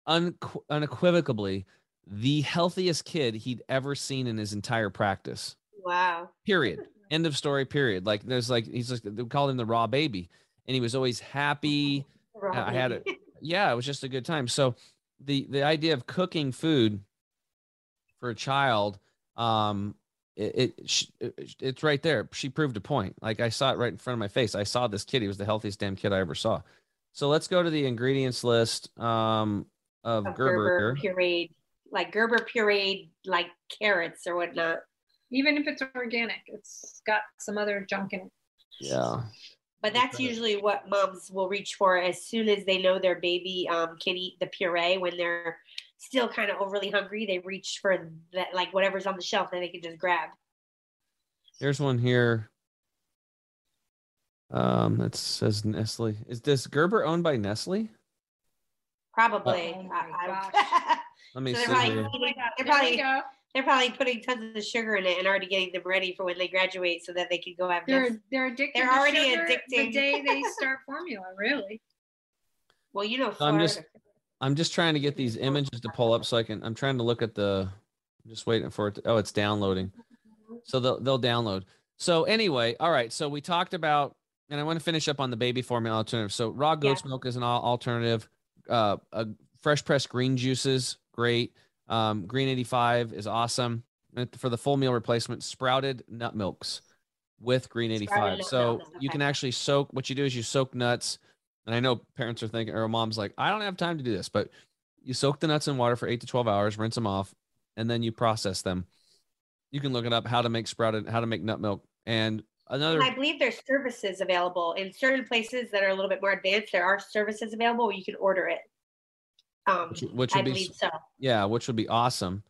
Speaker 1: unqu- unequivocally the healthiest kid he'd ever seen in his entire practice.
Speaker 3: wow.
Speaker 1: Period. End of story. Period. Like there's like he's like they called him the raw baby, and he was always happy I had it. Yeah, it was just a good time. So the the idea of cooking food for a child, um, it, it, it it's right there. She proved a point. Like I saw it right in front of my face. I saw this kid. He was the healthiest damn kid I ever saw. So let's go to the ingredients list um, of
Speaker 3: Of
Speaker 1: Gerber.
Speaker 3: Gerber
Speaker 1: here.
Speaker 3: pureed, like Gerber pureed, like carrots or whatnot.
Speaker 2: Even if it's organic, it's got some other junk in it.
Speaker 1: Yeah.
Speaker 3: But that's usually what moms will reach for as soon as they know their baby um, can eat the puree when they're still kind of overly hungry. They reach for that, like whatever's on the shelf that they can just grab.
Speaker 1: Here's one here. Um, that says Nestle. Is this Gerber owned by Nestle?
Speaker 3: Probably.
Speaker 2: Oh my
Speaker 3: I-
Speaker 2: gosh.
Speaker 1: Let me
Speaker 3: So
Speaker 1: see.
Speaker 3: they're probably,
Speaker 1: here.
Speaker 2: Oh
Speaker 3: they're, probably, they're probably putting tons of sugar in it and already getting them ready for when they graduate so that they can go have
Speaker 2: They're
Speaker 3: this.
Speaker 2: they're addicted.
Speaker 3: They're
Speaker 2: to
Speaker 3: already
Speaker 2: sugar The day they start formula, really.
Speaker 3: Well, you know,
Speaker 1: I'm just- I'm just trying to get these images to pull up so I can. I'm trying to look at the. I'm just waiting for it. To, oh, it's downloading. So they'll they'll download. So anyway, all right. So we talked about, and I want to finish up on the baby formula alternative. So raw goat's milk is an alternative. Uh, uh, fresh pressed green juices, great. Um, green 85 is awesome. And for the full meal replacement, sprouted nut milks with green 85.
Speaker 3: nut
Speaker 1: So
Speaker 3: milks,
Speaker 1: you can actually soak. What you do is you soak nuts. And I know parents are thinking, or mom's like, I don't have time to do this, but you soak the nuts in water for eight to 12 hours, rinse them off, and then you process them. You can look it up how to make sprouted, how to make nut milk. And another,
Speaker 3: And I believe there's services available in certain places that are a little bit more advanced. There are services available where you can order it. Um,
Speaker 1: which, which
Speaker 3: I
Speaker 1: would be,
Speaker 3: believe so.
Speaker 1: yeah, which would be awesome.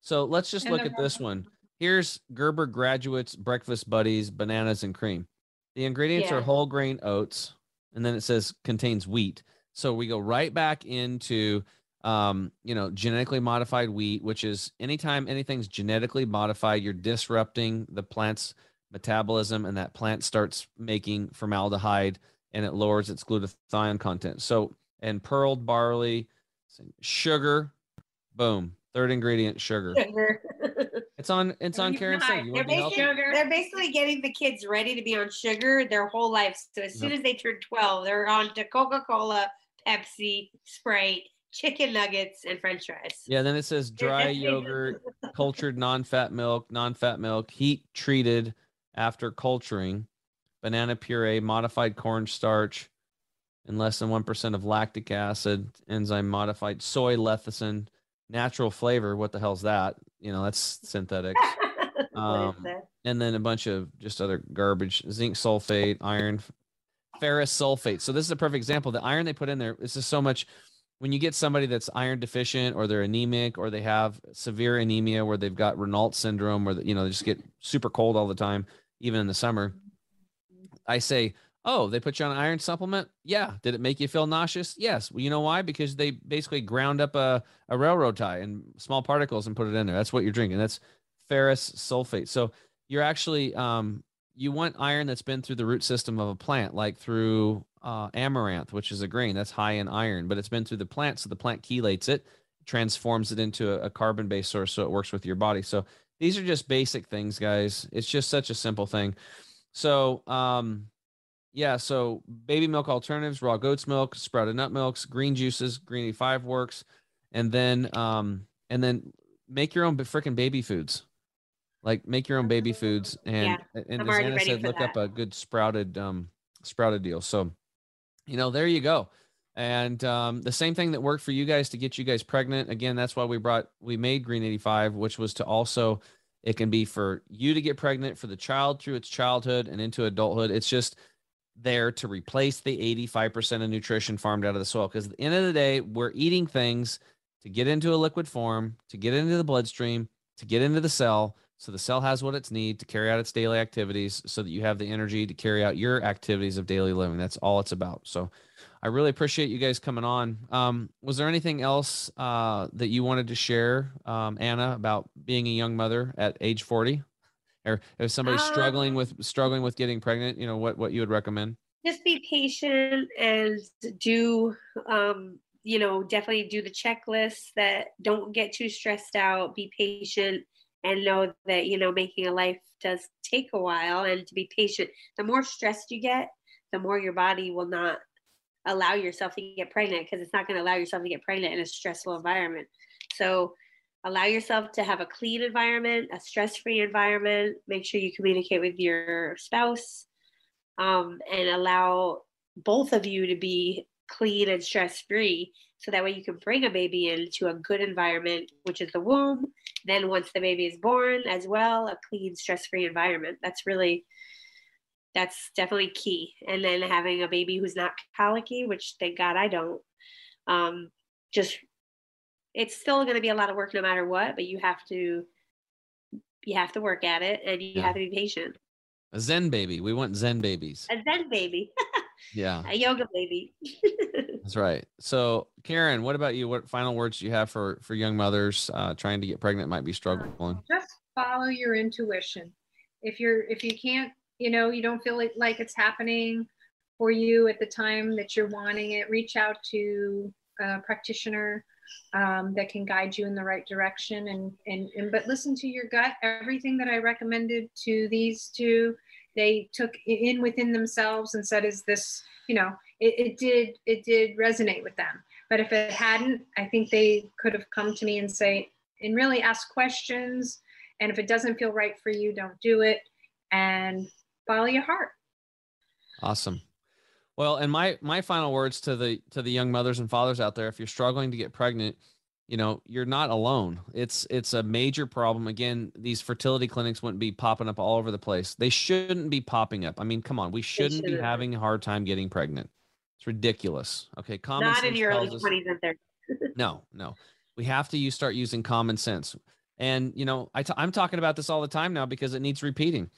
Speaker 1: So let's just
Speaker 2: And
Speaker 1: look
Speaker 2: the
Speaker 1: at this one. Here's Gerber Graduates Breakfast Buddies Bananas and Cream. The ingredients are whole grain oats, and then it says contains wheat. So we go right back into um, you know, genetically modified wheat, which is anytime anything's genetically modified, you're disrupting the plant's metabolism, and that plant starts making formaldehyde and it lowers its glutathione content. So, and pearled barley, sugar, boom, third ingredient, sugar.
Speaker 3: Sugar.
Speaker 1: It's on. It's on
Speaker 2: You're
Speaker 1: Karen's
Speaker 2: not-
Speaker 1: thing.
Speaker 3: They're,
Speaker 1: want to be healthy?
Speaker 3: basically, they're basically getting the kids ready to be on sugar their whole life. So as soon as they turn 12, they're on to Coca Cola, Pepsi, Sprite, chicken nuggets, and french fries.
Speaker 1: Yeah. Then it says dry yogurt, cultured non-fat milk, non-fat milk, heat treated after culturing, banana puree, modified cornstarch, and less than one percent of lactic acid, enzyme modified soy lecithin, natural flavor. What the hell's that? You know, that's synthetic. Um,
Speaker 3: that?
Speaker 1: and then a bunch of just other garbage zinc sulfate iron ferrous sulfate so this is a perfect example the iron they put in there this is so much when you get somebody that's iron deficient or they're anemic or they have severe anemia where they've got Raynaud syndrome where you know they just get super cold all the time even in the summer i say oh they put you on iron supplement? Yeah. Did it make you feel nauseous? Yes. Well you know why? Because they basically ground up a, a railroad tie in small particles and put it in there. That's what you're drinking. That's ferrous sulfate. So you're actually um, you want iron that's been through the root system of a plant, like through uh, amaranth, which is a grain that's high in iron, but it's been through the plant, so the plant chelates it, transforms it into a, a carbon-based source, so it works with your body. So these are just basic things, guys. It's just such a simple thing. So um, yeah, so baby milk alternatives, raw goat's milk, sprouted nut milks, green juices, green 85 works, and then um, and then make your own freaking baby foods. Like make your own baby foods and and
Speaker 3: I'm
Speaker 1: as Anna said look up a good sprouted um sprouted deal. So you know there you go and um, the same thing that worked for you guys to get you guys pregnant. Again that's why we brought we made green 85 which was to also it can be for you to get pregnant for the child through its childhood and into adulthood. It's just there to replace the 85% of nutrition farmed out of the soil. Because at the end of the day we're eating things to get into a liquid form to get into the bloodstream to get into the cell. So the cell has what it's need to carry out its daily activities so that you have the energy to carry out your activities of daily living. That's all it's about. So i really appreciate you guys coming on. Um, was there anything else uh, that you wanted to share um, anna about being a young mother at age 40 or if somebody's struggling
Speaker 3: Um,
Speaker 1: with struggling with getting pregnant you know what what you would recommend?
Speaker 3: Just be patient and do um you know definitely do the checklists that don't get too stressed out. Be patient and know that you know making a life does take a while. And to be patient the more stressed you get the more your body will not allow yourself to get pregnant because it's not going to allow yourself to get pregnant in a stressful environment. So allow yourself to have a clean environment a stress-free environment. Make sure you communicate with your spouse um, and allow both of you to be clean and stress free so that way you can bring a baby into a good environment which is the womb. Then once the baby is born as well a clean stress free environment. That's really that's definitely key and then having a baby who's not colicky which thank god i don't um, just it's still going to be a lot of work no matter what but you have to you have to work at it and you
Speaker 1: Yeah.
Speaker 3: have to be patient
Speaker 1: a zen baby we want zen babies
Speaker 3: a zen baby
Speaker 1: yeah
Speaker 3: a yoga baby
Speaker 1: That's right. So, Karen, what about you? What final words do you have for for young mothers uh, trying to get pregnant might be struggling?
Speaker 2: just follow your intuition if you're if you can't you know you don't feel like, it's happening for you at the time that you're wanting it reach out to a practitioner um, that can guide you in the right direction and, and and but listen to your gut. Everything that i recommended to these two they took in within themselves and said is this you know it, it did it did resonate with them. But if it hadn't i think they could have come to me and say and really ask questions. And if it doesn't feel right for you don't do it. And follow your heart
Speaker 1: Awesome. Well, and my my final words to the to the young mothers and fathers out there, if you're struggling to get pregnant, you know, you're not alone. It's it's a major problem. Again, these fertility clinics wouldn't be popping up all over the place. They shouldn't be popping up. I mean, come on, we shouldn't be
Speaker 3: shouldn't.
Speaker 1: having a hard time getting pregnant. It's ridiculous. Okay, common
Speaker 3: not in your early 20s and 30s
Speaker 1: no, no. We have to use start using common sense. And you know, I t- I'm talking about this all the time now because it needs repeating.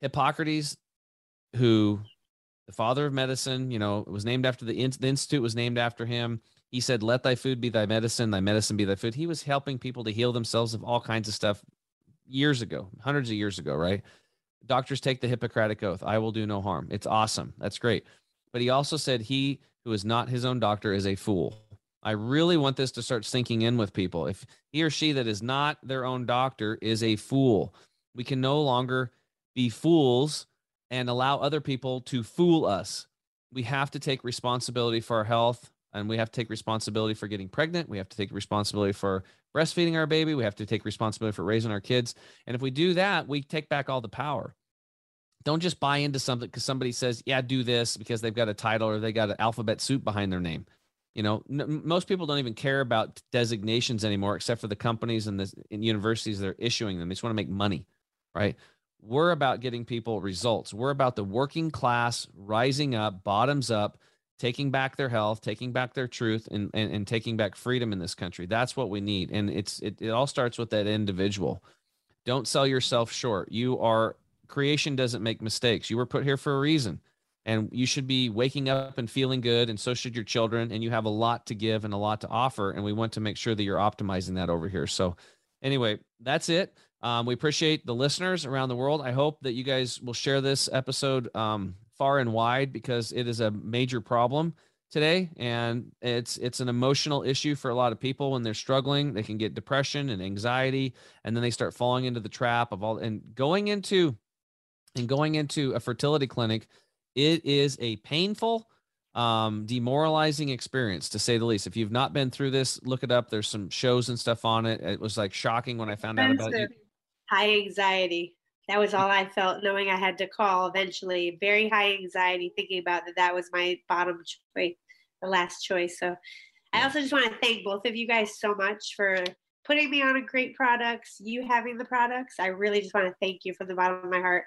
Speaker 1: Hippocrates, who the father of medicine, you know, was named after the, the institute was named after him. He said, "Let thy food be thy medicine, thy medicine be thy food." He was helping people to heal themselves of all kinds of stuff years ago, hundreds of years ago, right? Doctors take the Hippocratic oath. I will do no harm. It's awesome. That's great. But he also said, "He who is not his own doctor is a fool." I really want this to start sinking in with people. If he or she that is not their own doctor is a fool, we can no longer be fools and allow other people to fool us. We have to take responsibility for our health and we have to take responsibility for getting pregnant. We have to take responsibility for breastfeeding our baby. We have to take responsibility for raising our kids. And if we do that, we take back all the power. Don't just buy into something because somebody says, yeah, do this because they've got a title or they got an alphabet soup behind their name. You know, n- most people don't even care about designations anymore, except for the companies and the and universities that are issuing them. They just want to make money, right? We're about getting people results. We're about the working class rising up, bottoms up, taking back their health, taking back their truth, and and, and taking back freedom in this country. That's what we need, and it's it, it all starts with that individual. Don't sell yourself short. You are creation doesn't make mistakes. You were put here for a reason and you should be waking up and feeling good and so should your children and you have a lot to give and a lot to offer and we want to make sure that you're optimizing that over here so anyway that's it um, we appreciate the listeners around the world. I hope that you guys will share this episode um, far and wide because it is a major problem today. And it's it's an emotional issue for a lot of people when they're struggling. They can get depression and anxiety and then they start falling into the trap of all and going into and going into a fertility clinic it is a painful um demoralizing experience to say the least. If you've not been through this look it up. There's some shows and stuff on it. It was like shocking when i found out about it.
Speaker 3: High anxiety. That was all I felt, knowing I had to call eventually. Very high anxiety, thinking about that. That was my bottom choice, the last choice. So, I also just want to thank both of you guys so much for putting me on a great products. You having the products, I really just want to thank you from the bottom of my heart.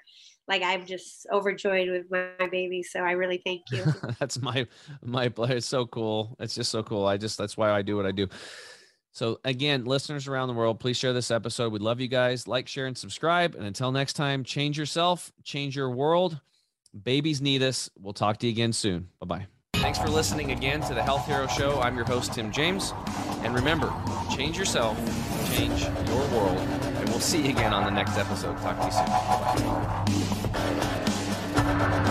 Speaker 3: Like I'm just overjoyed with my baby, so I really thank you.
Speaker 1: that's my my it's so cool. It's just so cool. I just that's why I do what I do. So, again, listeners around the world, please share this episode. We love you guys. Like, share, and subscribe. And until next time, change yourself, change your world. Babies need us. We'll talk to you again soon. Bye bye. Thanks for listening again to the Health Hero Show. I'm your host, Tim James. And remember, change yourself, change your world. And we'll see you again on the next episode. Talk to you soon. Bye-bye.